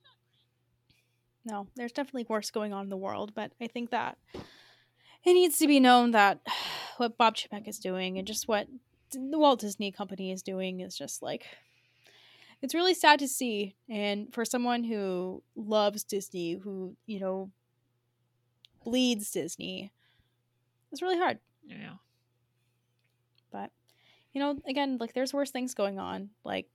No, there's definitely worse going on in the world, but I think that it needs to be known that *sighs* what Bob Chapek is doing and just what the Walt Disney Company is doing is just like it's really sad to see. And for someone who loves Disney, who, you know, bleeds Disney, it's really hard. Yeah. But, you know, again, like there's worse things going on. Like,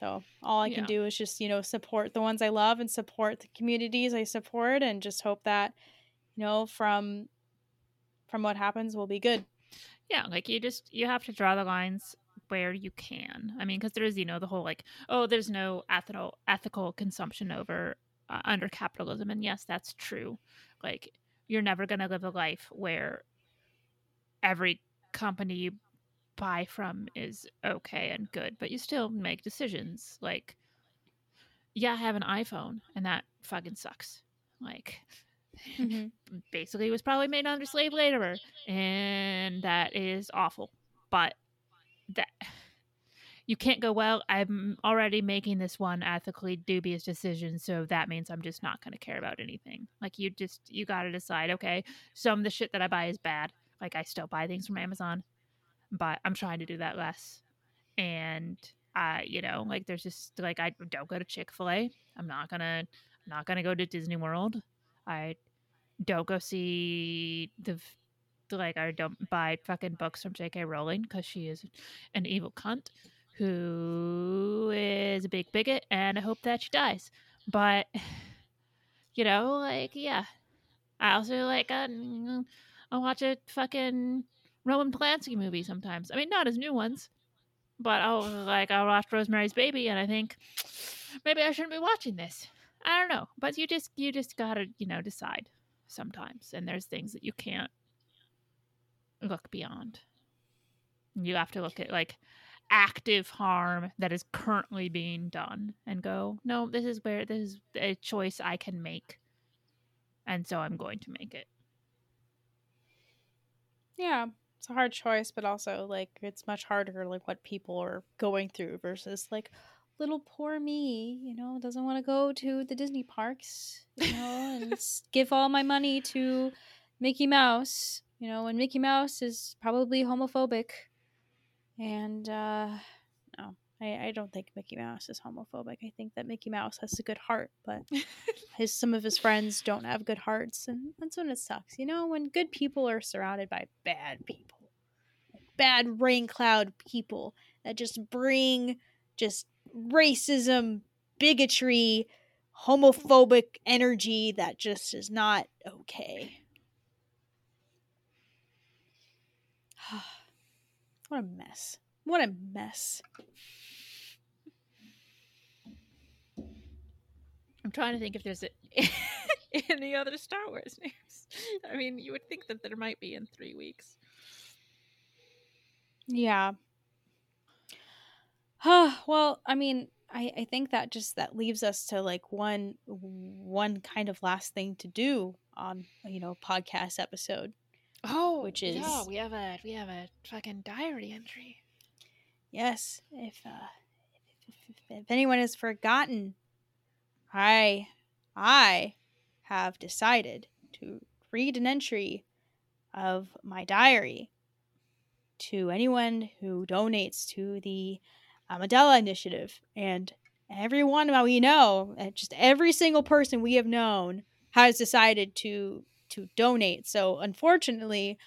so all I can do is just, you know, support the ones I love and support the communities I support and just hope that, you know, from from what happens will be good. Yeah, like you just you have to draw the lines where you can. I mean, because there is you know the whole like oh, there's no ethical ethical consumption over uh, under capitalism, and yes, that's true. Like you're never gonna live a life where every company you buy from is okay and good, but you still make decisions. Like, yeah, I have an iPhone, and that fucking sucks. Like, mm-hmm. *laughs* basically it was probably made under slave labor and that is awful but that you can't go well i'm already making this one ethically dubious decision so that means i'm just not going to care about anything. Like you just you got to decide okay some of the shit that i buy is bad. Like i still buy things from amazon but i'm trying to do that less. And i you know like there's just like i don't go to chick-fil-a. I'm not gonna I'm not gonna go to disney world. I don't go see the the, like I don't buy fucking books from J.K. Rowling because she is an evil cunt who is a big bigot, and I hope that she dies. But *sighs* you know, like yeah, I also like mm, I'll watch a fucking Roman Polanski movie sometimes. I mean, not as new ones, but I'll like I'll watch Rosemary's Baby, and I think *sighs* maybe I shouldn't be watching this. I don't know, but you just you just gotta you know decide sometimes and there's things that you can't look beyond you have to look at like active harm that is currently being done and go no this is where this is a choice i can make and so i'm going to make it Yeah, it's a hard choice, but also like it's much harder like what people are going through versus like little poor me, you know, doesn't want to go to the Disney parks, you know, and *laughs* give all my money to Mickey Mouse, you know, and Mickey Mouse is probably homophobic. And uh no, I, I don't think Mickey Mouse is homophobic. I think that Mickey Mouse has a good heart, but *laughs* his some of his friends don't have good hearts and that's when it sucks you know when good people are surrounded by bad people bad rain cloud people that just bring just racism bigotry homophobic energy that just is not okay *sighs* *sighs* *sighs* what a mess what a mess i'm trying to think if there's a, *laughs* any other star wars news i mean you would think that there might be in three weeks Yeah. Huh, *sighs* well, I mean, I, I think that just that leaves us to like one one kind of last thing to do on you know podcast episode. Oh Which yeah, is- we have a we have a fucking diary entry. Yes, if uh, if, if, if anyone has forgotten, I I have decided to read an entry of my diary to anyone who donates to the Amidala Initiative, and everyone that we know, just every single person we have known, has decided to to donate. So unfortunately,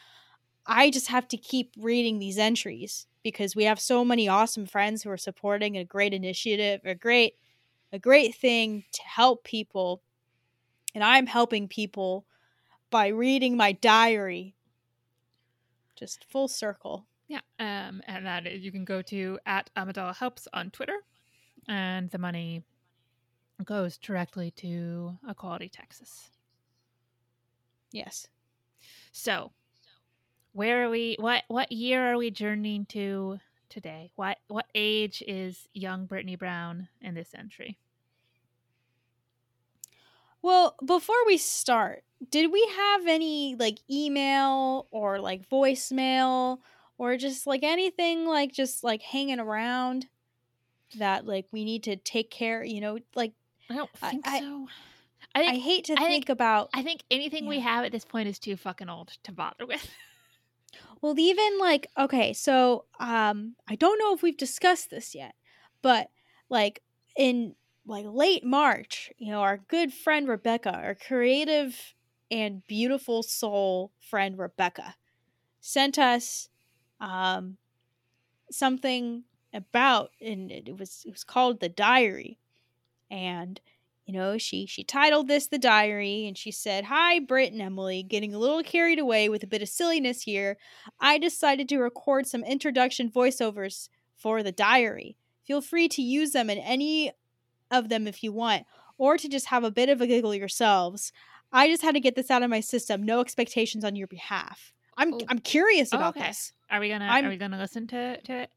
I just have to keep reading these entries because we have so many awesome friends who are supporting a great initiative, a great a great thing to help people. And I'm helping people by reading my diary. Just full circle. Yeah, um, and that is, you can go to at Amidala Helps on Twitter, and the money goes directly to Equality Texas. Yes. So, where are we? What what year are we journeying to today? What what age is young Brittany Brown in this entry? Well, before we start, did we have any like email or like voicemail or just like anything like just like hanging around that like we need to take care, you know, like I don't think I- so. I I think hate to I think think- about I think anything we have at this point is too fucking old to bother with. Well, even like okay, so um I don't know if we've discussed this yet, but like in like late March, you know, our good friend Rebecca, our creative and beautiful soul friend Rebecca sent us um something about and it was it was called the diary. And you know, she she titled this the diary and she said, "Hi Britt and Emily, getting a little carried away with a bit of silliness here. I decided to record some introduction voiceovers for the diary. Feel free to use them in any of them if you want, or to just have a bit of a giggle yourselves. I just had to get this out of my system. No expectations on your behalf. I'm Oh. I'm curious Oh, about okay. this. Are we gonna I'm- are we gonna listen to to it?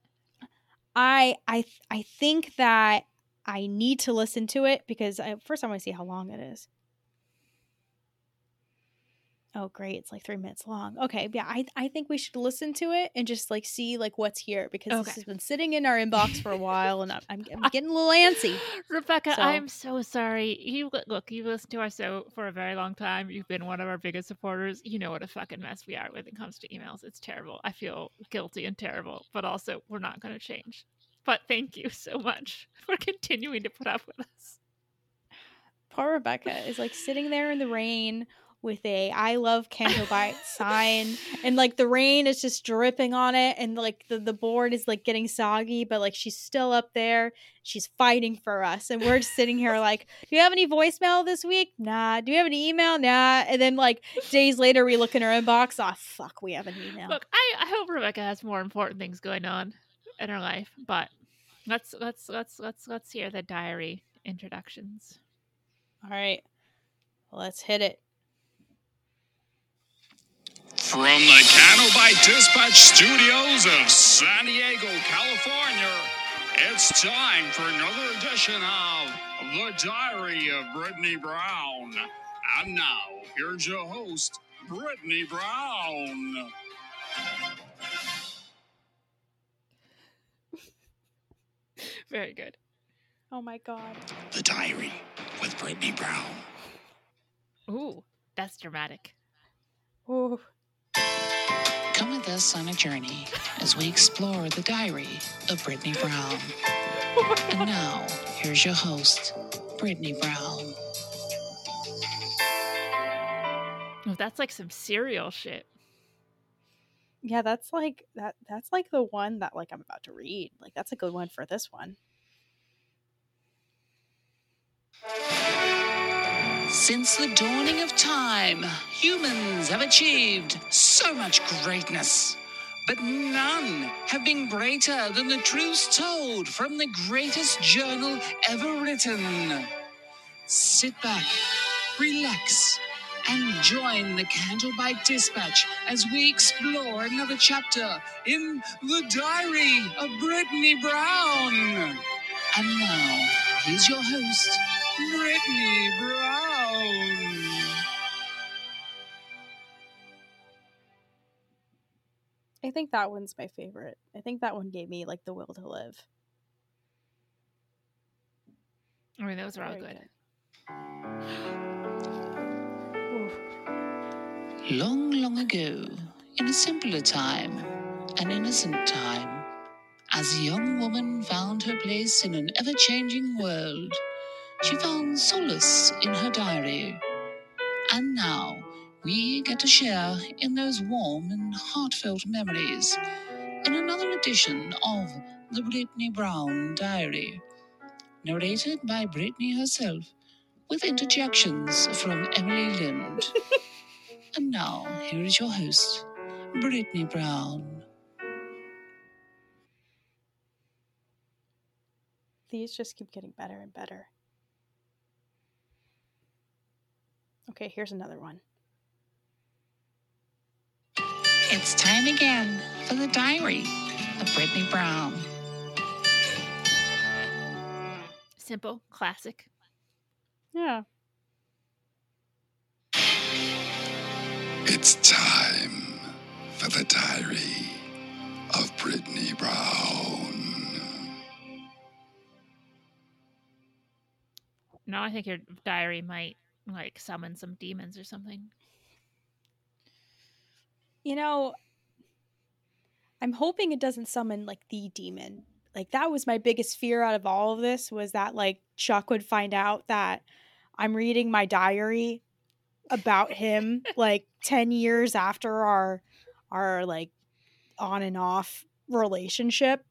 I I I think that I need to listen to it because I, first I want to see how long it is. Oh great, it's like three minutes long. Okay, yeah, I I think we should listen to it and just like see like what's here because Okay. this has been sitting in our inbox for a while and I'm, I'm, *laughs* I'm getting a little antsy. Rebecca, So- I'm so sorry. You look, you've listened to our show for a very long time. You've been one of our biggest supporters. You know what a fucking mess we are when it comes to emails. It's terrible. I feel guilty and terrible, but also we're not going to change. But thank you so much for continuing to put up with us. Poor Rebecca is like sitting there in the rain with a I love Canto Bight *laughs* sign and like the rain is just dripping on it and like the, the board is like getting soggy but like she's still up there. She's fighting for us and we're just sitting here like do you have any voicemail this week? Nah. Do you have any email? Nah. And then like days later we look in our inbox. Oh fuck we have an email. Look, I, I hope Rebecca has more important things going on in her life, but let's let's let's let's let's hear the diary introductions. all right let's hit it From the Canto Bight Dispatch Studios of San Diego, California, it's time for another edition of The Diary of Brittany Brown. And now, here's your host, Brittany Brown. Very good. oh my god The Diary with Brittany Brown. Ooh, that's dramatic. Ooh. Come with us on a journey as we explore the diary of Brittany Brown. And *laughs* now, here's your host, Brittany Brown. Oh, that's like some serial shit. Yeah, that's like that that's like the one that like I'm about to read. Like that's a good one for this one. Since the dawning of time, humans have achieved so much greatness. But none have been greater than the truths told from the greatest journal ever written. Sit back, relax, and join the Canto Bight Dispatch as we explore another chapter in the Diary of Brittany Brown. And now, here's your host, Brittany Brown. I think that one's my favorite. I think that one gave me like the will to live. I mean, those are all Very good. *gasps* *laughs* Long, long ago, in a simpler time, an innocent time, as a young woman found her place in an ever changing world, she found solace in her diary. And now, we get to share in those warm and heartfelt memories in another edition of the Brittany Brown Diary, narrated by Brittany herself, with interjections from Emily Flind. *laughs* And now, here is your host, Brittany Brown. These just keep getting better and better. Okay, here's another one. It's time again for the diary of Brittany Brown. Simple, classic. Yeah. It's time for the diary of Brittany Brown. No, I think your diary might like summon some demons or something. You know, I'm hoping it doesn't summon like the demon. Like that was my biggest fear out of all of this was that like Chuck would find out that I'm reading my diary about him like 10 years after our our like on and off relationship.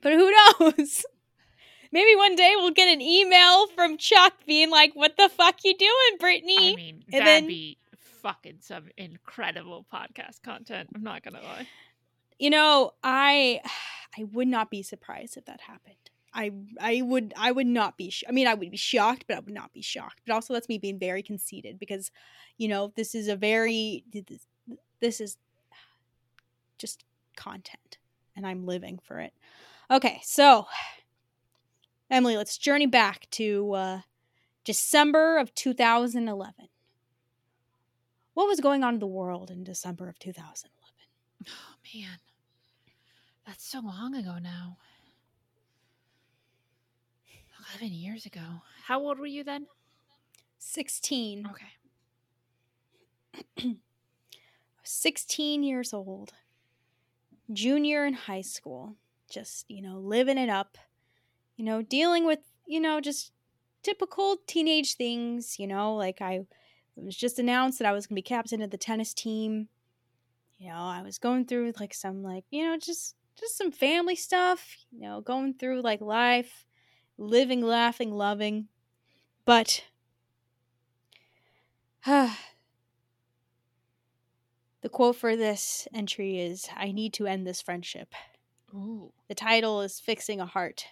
But who knows? *laughs* Maybe one day we'll get an email from Chuck being like, "What the fuck you doing, Brittany?" I mean, and that'd then- be fucking some incredible podcast content. I'm not gonna lie. you know, I *sighs* I would not be surprised if that happened. I I would I would not be. Sh- I mean, I would be shocked, but I would not be shocked. But also, that's me being very conceited because, you know, this is a very this, this is just content, and I'm living for it. Okay, so Emily, let's journey back to uh, December of 2011. What was going on in the world in December of 2011? Oh man, that's so long ago now. Eleven years ago. How old were you then? 16. Okay. *clears throat* 16 years old, junior in high school, just, you know, living it up, you know, dealing with, you know, just typical teenage things, you know, like I it was just announced that I was going to be captain of the tennis team. You know, I was going through like some like, you know, just just some family stuff, you know, going through like life, living, laughing, loving. But *sighs* The quote for this entry is I need to end this friendship. Ooh. The title is Fixing a Heart.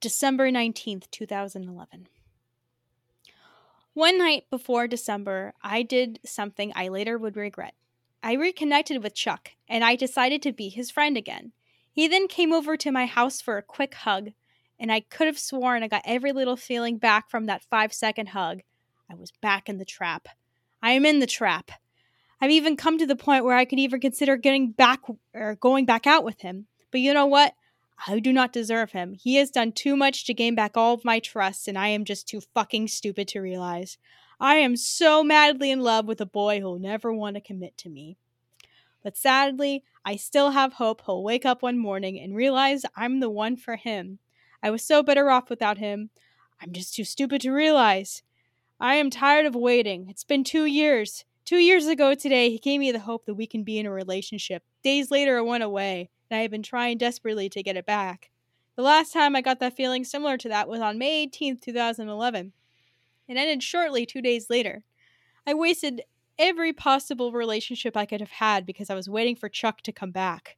December 19th, 2011. One night before December, I did something I later would regret. I reconnected with Chuck, and I decided to be his friend again. He then came over to my house for a quick hug, and I could have sworn I got every little feeling back from that five second hug. I was back in the trap. I am in the trap. I've even come to the point where I could even consider getting back or going back out with him. But you know what? I do not deserve him. He has done too much to gain back all of my trust, and I am just too fucking stupid to realize. I am so madly in love with a boy who'll never want to commit to me. But sadly, I still have hope he'll wake up one morning and realize I'm the one for him. I was so better off without him. I'm just too stupid to realize. I am tired of waiting. It's been two years. Two years ago today, he gave me the hope that we can be in a relationship. Days later, it went away, and I have been trying desperately to get it back. The last time I got that feeling similar to that was on May 18th, 2011. It ended shortly two days later. I wasted every possible relationship I could have had because I was waiting for Chuck to come back.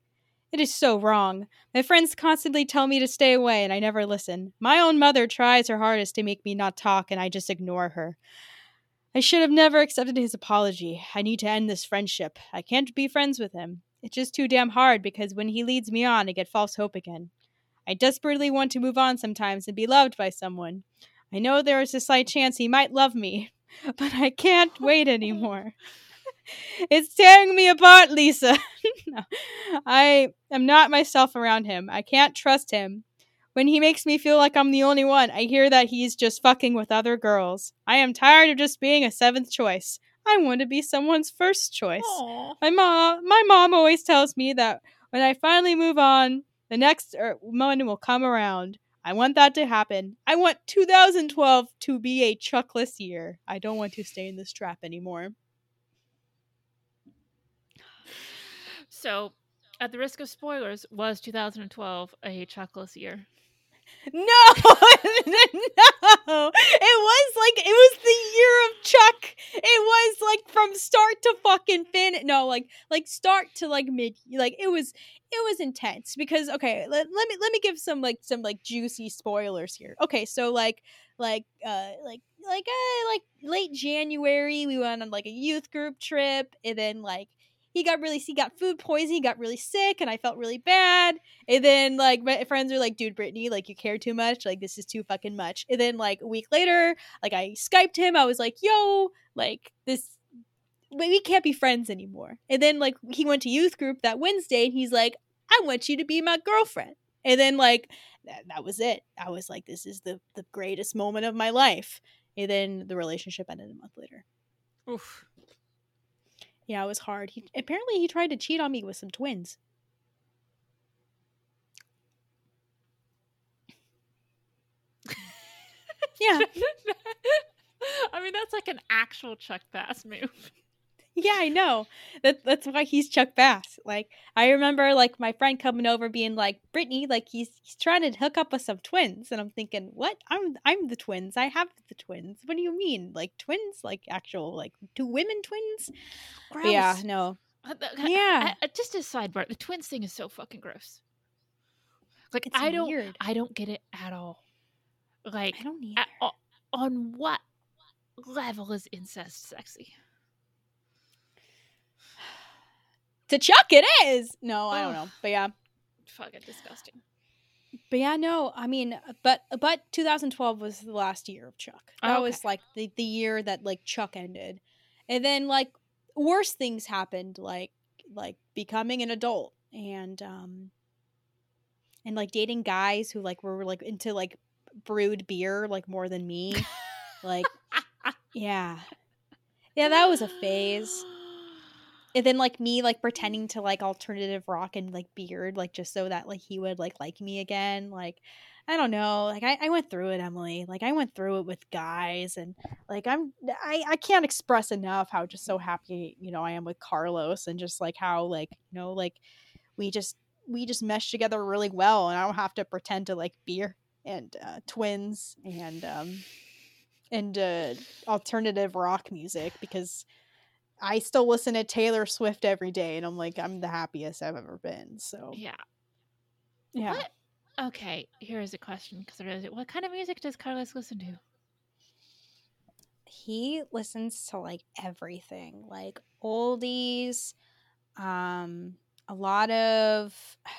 It is so wrong. My friends constantly tell me to stay away, and I never listen. My own mother tries her hardest to make me not talk, and I just ignore her. I should have never accepted his apology. I need to end this friendship. I can't be friends with him. It's just too damn hard because when he leads me on, I get false hope again. I desperately want to move on sometimes and be loved by someone. I know there is a slight chance he might love me, *laughs* but I can't wait anymore. It's tearing me apart, Lisa. *laughs* no, I am not myself around him. I can't trust him. When he makes me feel like I'm the only one, I hear that he's just fucking with other girls. I am tired of just being a seventh choice. I want to be someone's first choice. Aw. My mom, my mom always tells me that when I finally move on, the next er, one will come around. I want that to happen. I want 2012 to be a chuckless year. I don't want to stay in this trap anymore. So, at the risk of spoilers, was 2012 a chuckless year? No, *laughs* no, it was like it was the year of Chuck. It was like from start to fucking fin. No, like like start to like mid. Like it was it was intense because okay, let, let me let me give some like some like juicy spoilers here. Okay, so like like uh like like uh like late January we went on like a youth group trip and then like he got really he got food poisoning, he got really sick, and I felt really bad. And then like my friends are like, dude, Brittany, like you care too much. Like this is too fucking much. And then like a week later, like I Skyped him. I was like, yo, like this we can't be friends anymore. And then like he went to youth group that Wednesday and he's like, I want you to be my girlfriend. And then like that, that was it. I was like, this is the the greatest moment of my life. And then the relationship ended a month later. Oof. Yeah, it was hard. He apparently he tried to cheat on me with some twins. *laughs* Yeah. *laughs* I mean, that's like an actual Chuck Bass move. Yeah, I know. That that's why he's Chuck Bass. Like I remember like my friend coming over being like, Brittany, like he's he's trying to hook up with some twins. And I'm thinking, What? I'm I'm the twins. I have the twins. What do you mean? Like twins? Like actual like two women twins? But Yeah, no. Uh, the- Yeah. I- I- just a sidebar, the twins thing is so fucking gross. Like It's I don't, weird. I don't get it at all. Like I don't need at, on what level is incest sexy? To Chuck it is. No, I don't know. But yeah. Fucking disgusting. But yeah, no, I mean, but but 2012 was the last year of Chuck. That was Okay. like the the year that like Chuck ended, and then like worse things happened, like like becoming an adult and um and like dating guys who like were like into like brewed beer like more than me, *laughs* like yeah, yeah, that was a phase. *laughs* And then like me like pretending to like alternative rock and like beard like just so that like he would like like me again like I don't know like I, I went through it Emily like I went through it with guys and like I'm I, I can't express enough how just so happy you know I am with Carlos and just like how like you know like we just we just mesh together really well and I don't have to pretend to like beer and uh, twins and um and uh alternative rock music because I still listen to Taylor Swift every day, and I'm like, I'm the happiest I've ever been. So Yeah. yeah, What? Okay, here's a question because there is what kind of music does Carlos listen to? he listens to like everything, like oldies, um, a lot of. *sighs*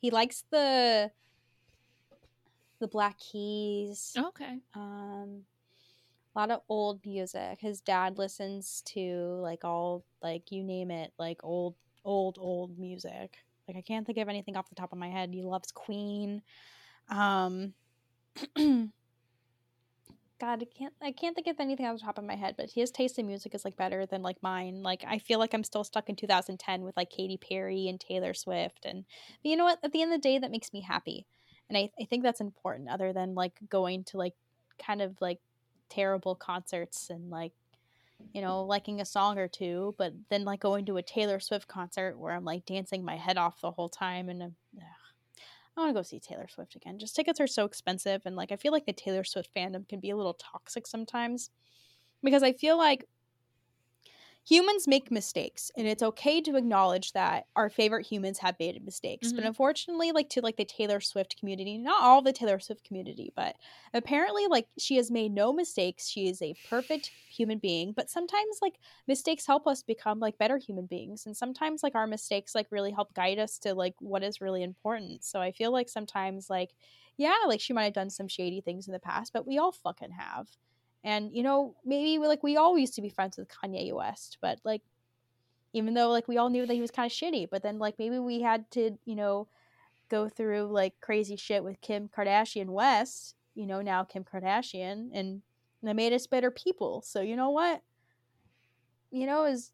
He likes the the Black Keys, Okay. um, a lot of old music. His dad listens to like all like you name it, like old, old, old music. Like I can't think of anything off the top of my head. He loves Queen. Um *clears throat* God, I can't I can't think of anything off the top of my head, but his taste in music is like better than like mine. Like I feel like I'm still stuck in 2010 with like Katy Perry and Taylor Swift and but you know what? At the end of the day that makes me happy. And I, I think that's important other than like going to like kind of like terrible concerts and like you know liking a song or two but then like going to a taylor swift concert where i'm like dancing my head off the whole time and um, ugh. i want to go see taylor swift again just tickets are so expensive and like i feel like the taylor swift fandom can be a little toxic sometimes because i feel like humans make mistakes and it's okay to acknowledge that our favorite humans have made mistakes but Mhm. unfortunately like to like the taylor swift community not all the taylor swift community but apparently like she has made no mistakes. She is a perfect human being but sometimes like mistakes help us become like better human beings and sometimes like our mistakes like really help guide us to like what is really important. So i feel like sometimes like yeah like she might have done some shady things in the past but we all fucking have and you know maybe we, like we all used to be friends with kanye west but like even though like we all knew that he was kind of shitty but then like maybe we had to you know go through like crazy shit with kim kardashian west you know now kim kardashian and that made us better people. So you know what? You know is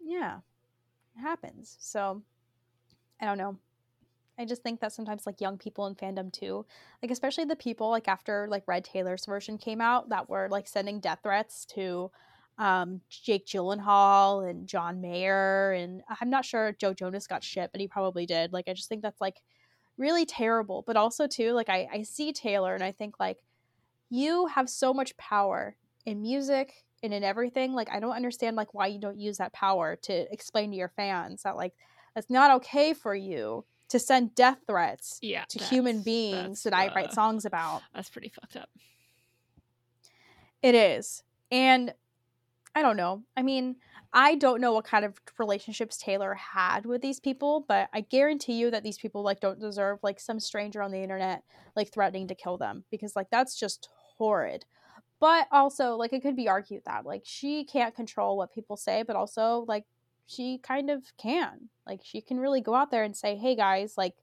yeah it happens. So i don't know i just think that sometimes like young people in fandom too like especially the people like after like red taylor's version came out that were like sending death threats to um jake gyllenhaal and john mayer and i'm not sure joe jonas got shit but he probably did. Like i just think that's like really terrible. But also too like i i see taylor and i think like you have so much power in music and in everything. Like i don't understand like why you don't use that power to explain to your fans that like it's not okay for you to send death threats Yeah. to human beings that I write uh, songs about. That's pretty fucked up. It is. And I don't know. I mean, I don't know what kind of relationships Taylor had with these people, but I guarantee you that these people like don't deserve like some stranger on the internet like threatening to kill them because like that's just horrid. but also like it could be argued that like she can't control what people say but also like she kind of can. Like she can really go out there and say hey guys like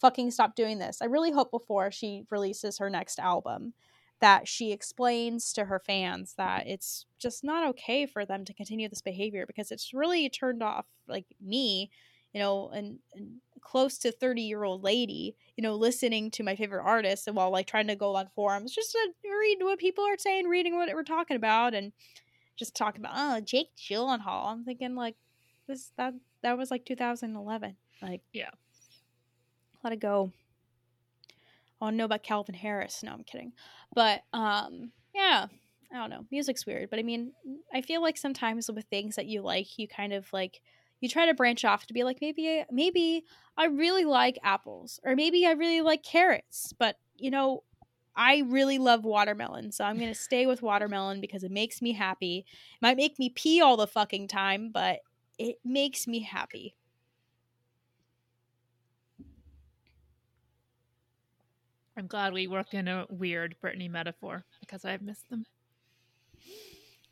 fucking stop doing this. I really hope before she releases her next album that she explains to her fans that it's just not okay for them to continue this behavior because it's really turned off like me you know and, and close to 30 year old lady you know listening to my favorite artist and while like trying to go on forums just to read what people are saying reading what we're talking about and just talking about oh jake gyllenhaal. I'm thinking like this that that was like 2011 like Yeah. let it go. I want to know about calvin harris. No i'm kidding. But um yeah i don't know. Music's weird but i mean i feel like sometimes with things that you like you kind of like you try to branch off to be like maybe maybe I really like apples or maybe I really like carrots, but you know, I really love watermelon, so I'm going to stay with watermelon because it makes me happy. It might make me pee all the fucking time, but it makes me happy. I'm glad we worked in a weird Brittany metaphor because I've missed them.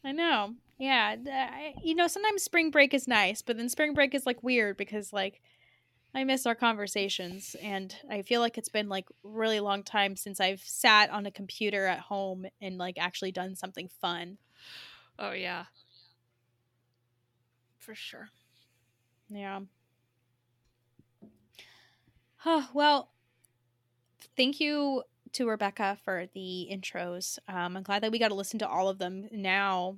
I know. Yeah, I, you know, sometimes spring break is nice, but then spring break is like weird because like I miss our conversations and I feel like it's been like really long time since I've sat on a computer at home and like actually done something fun. Oh yeah. For sure. Yeah. Huh, well, thank you to Rebecca for the intros. Um, I'm glad that we got to listen to all of them now.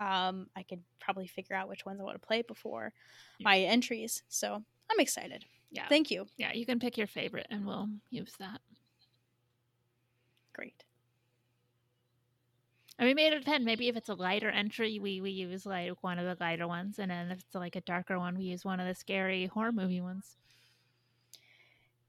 Um, I could probably figure out which ones I want to play before my entries. So I'm excited. Yeah. Thank you. yeah, you can pick your favorite and we'll use that. Great. And we made it depend. Maybe if it's a lighter entry, we, we use like one of the lighter ones, and then if it's like a darker one, we use one of the scary horror movie ones.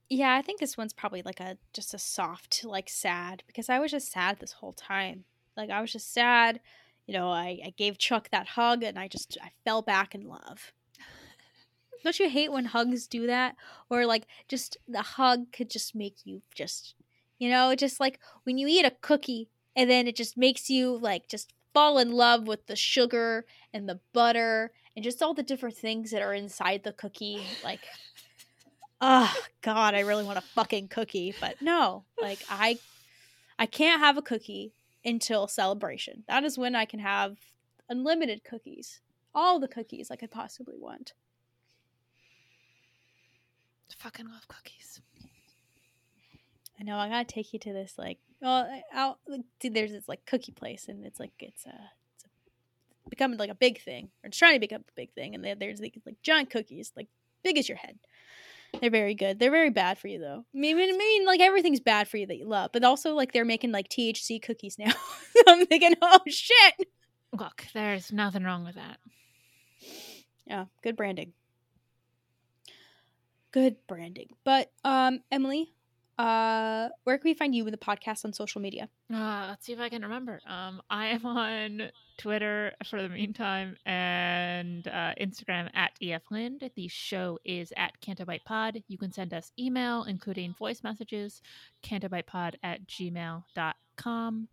Yeah, I think this one's probably like a just a soft, like sad, because I was just sad this whole time. Like I was just sad. You know, I, I gave Chuck that hug and I just I fell back in love. *laughs* Don't you hate when hugs do that? Or like just the hug could just make you just you know, just like when you eat a cookie and then it just makes you like just fall in love with the sugar and the butter and just all the different things that are inside the cookie. Like *laughs* oh god i really want a fucking cookie but no like i i can't have a cookie until celebration that is when i can have unlimited cookies all the cookies i could possibly want Fucking love cookies. i know i gotta take you to this like well out dude, there's this like cookie place and it's like it's a it's a, becoming like a big thing or it's trying to become a big thing and there- there's like, like giant cookies like big as your head They're very good. They're very bad for you though. I mean, I mean, like everything's bad for you that you love, but also like they're making like THC cookies now. *laughs* so I'm thinking, oh shit. Look, there's nothing wrong with that. Yeah, good branding. Good branding. But um, Emily, uh, where can we find you with the podcast on social media? Uh, let's see if I can remember. Um, I am on Twitter for the meantime and uh, Instagram at eflind. The show is at Cantobight Pod. You can send us email, including voice messages, cantobightpod at gmail.com.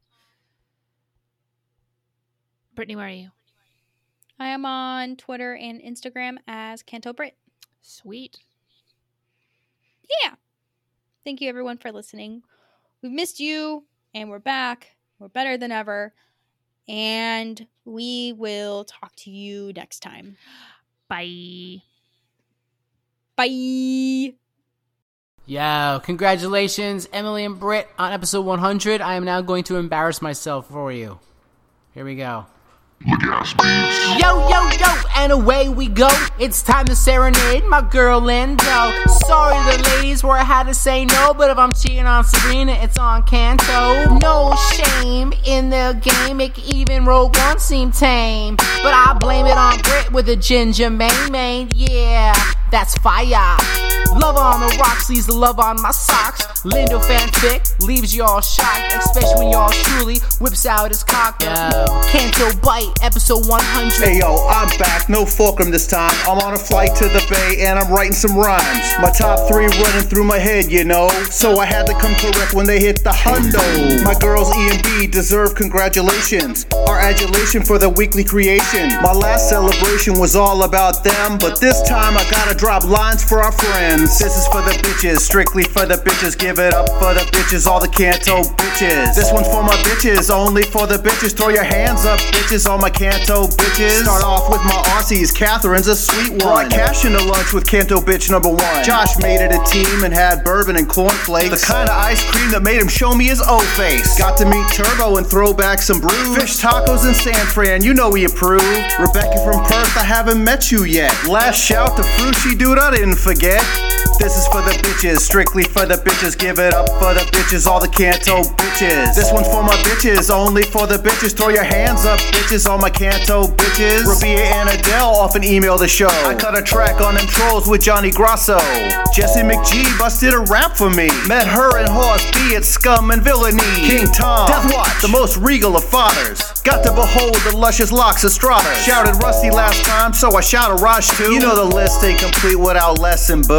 Brittany, where are you? I am on Twitter and Instagram as Canto Britt. Sweet. Yeah. Thank you everyone for listening. We've missed you and we're back. We're better than ever. And we will talk to you next time. Bye. Bye. Yo, congratulations, Emily and Britt, on episode 100. I am now going to embarrass myself for you. Here we go. Yo, yo, yo, and away we go. It's time to serenade my girl Lindo. Sorry, the ladies, where I had to say no, but if I'm cheating on Sabrina, it's on Canto. No shame in the game, make even Rogue One seem tame. But I blame it on Brit with a ginger main main. Yeah, that's fire. Love on the rocks leaves the love on my socks. Lindo fanfic leaves y'all shocked, especially when y'all truly whips out his cock. Yo, Canto Bight Hey, episode 100. Hey yo, I'm back, no fulcrum this time. I'm on a flight to the bay and I'm writing some rhymes. My top three running through my head, you know. So I had to come correct when they hit the hundo. My girls E and B deserve congratulations. Our adulation for the weekly creation. My last celebration was all about them, but this time I gotta drop lines for our friends. This is for the bitches, strictly for the bitches. Give it up for the bitches, all the canto bitches. This one's for my bitches, only for the bitches. Throw your hands up, bitches, all my canto bitches. Start off with my Aussies, Catherine's a sweet one. Brought cash into lunch with canto bitch number one. Josh made it a team and had bourbon and cornflakes. The kind of ice cream that made him show me his O face. Got to meet Turbo and throw back some brews. Fish tacos in San Fran, you know we approve. Rebecca from Perth, I haven't met you yet. Last shout to Dude, I didn't forget. This is for the bitches, strictly for the bitches. Give it up for the bitches, all the canto bitches. This one's for my bitches, only for the bitches. Throw your hands up, bitches, all my canto bitches. Rabia and Adele often email the show. I cut a track on them trolls with Johnny Grosso. Jesse McGee busted a rap for me. Met her and Horse B at Scum and Villainy. King Tom, Death Watch, the most regal of fathers. Got to behold the luscious locks of Strata. Shouted Rusty last time, so I shout a Raj too. You know the list ain't complete without lesson, boo.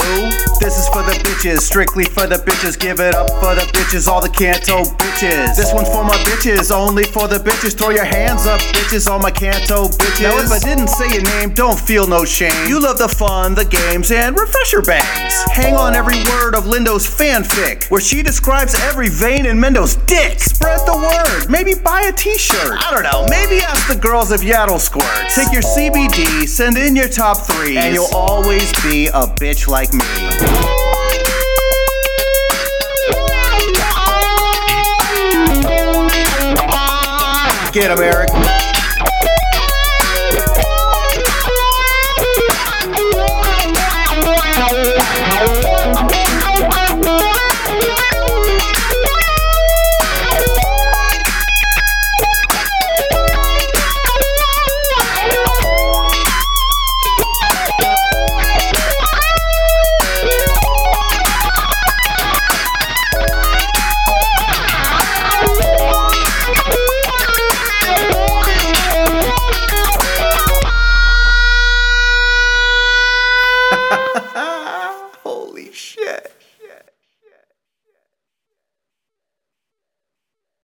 This is for the bitches, strictly for the bitches. Give it up for the bitches, all the canto bitches. This one's for my bitches, only for the bitches. Throw your hands up, bitches, all my canto bitches. Now, if I didn't say your name, don't feel no shame. You love the fun, the games, and refresher bangs. Hang on every word of Lindo's fanfic, where she describes every vein in Mendo's dick. Spread the word, maybe buy a t shirt. I don't know, maybe ask the girls if Yaddle squirts. Take your CBD, send in your top three, and you'll always be a bitch like me. Get him, Eric.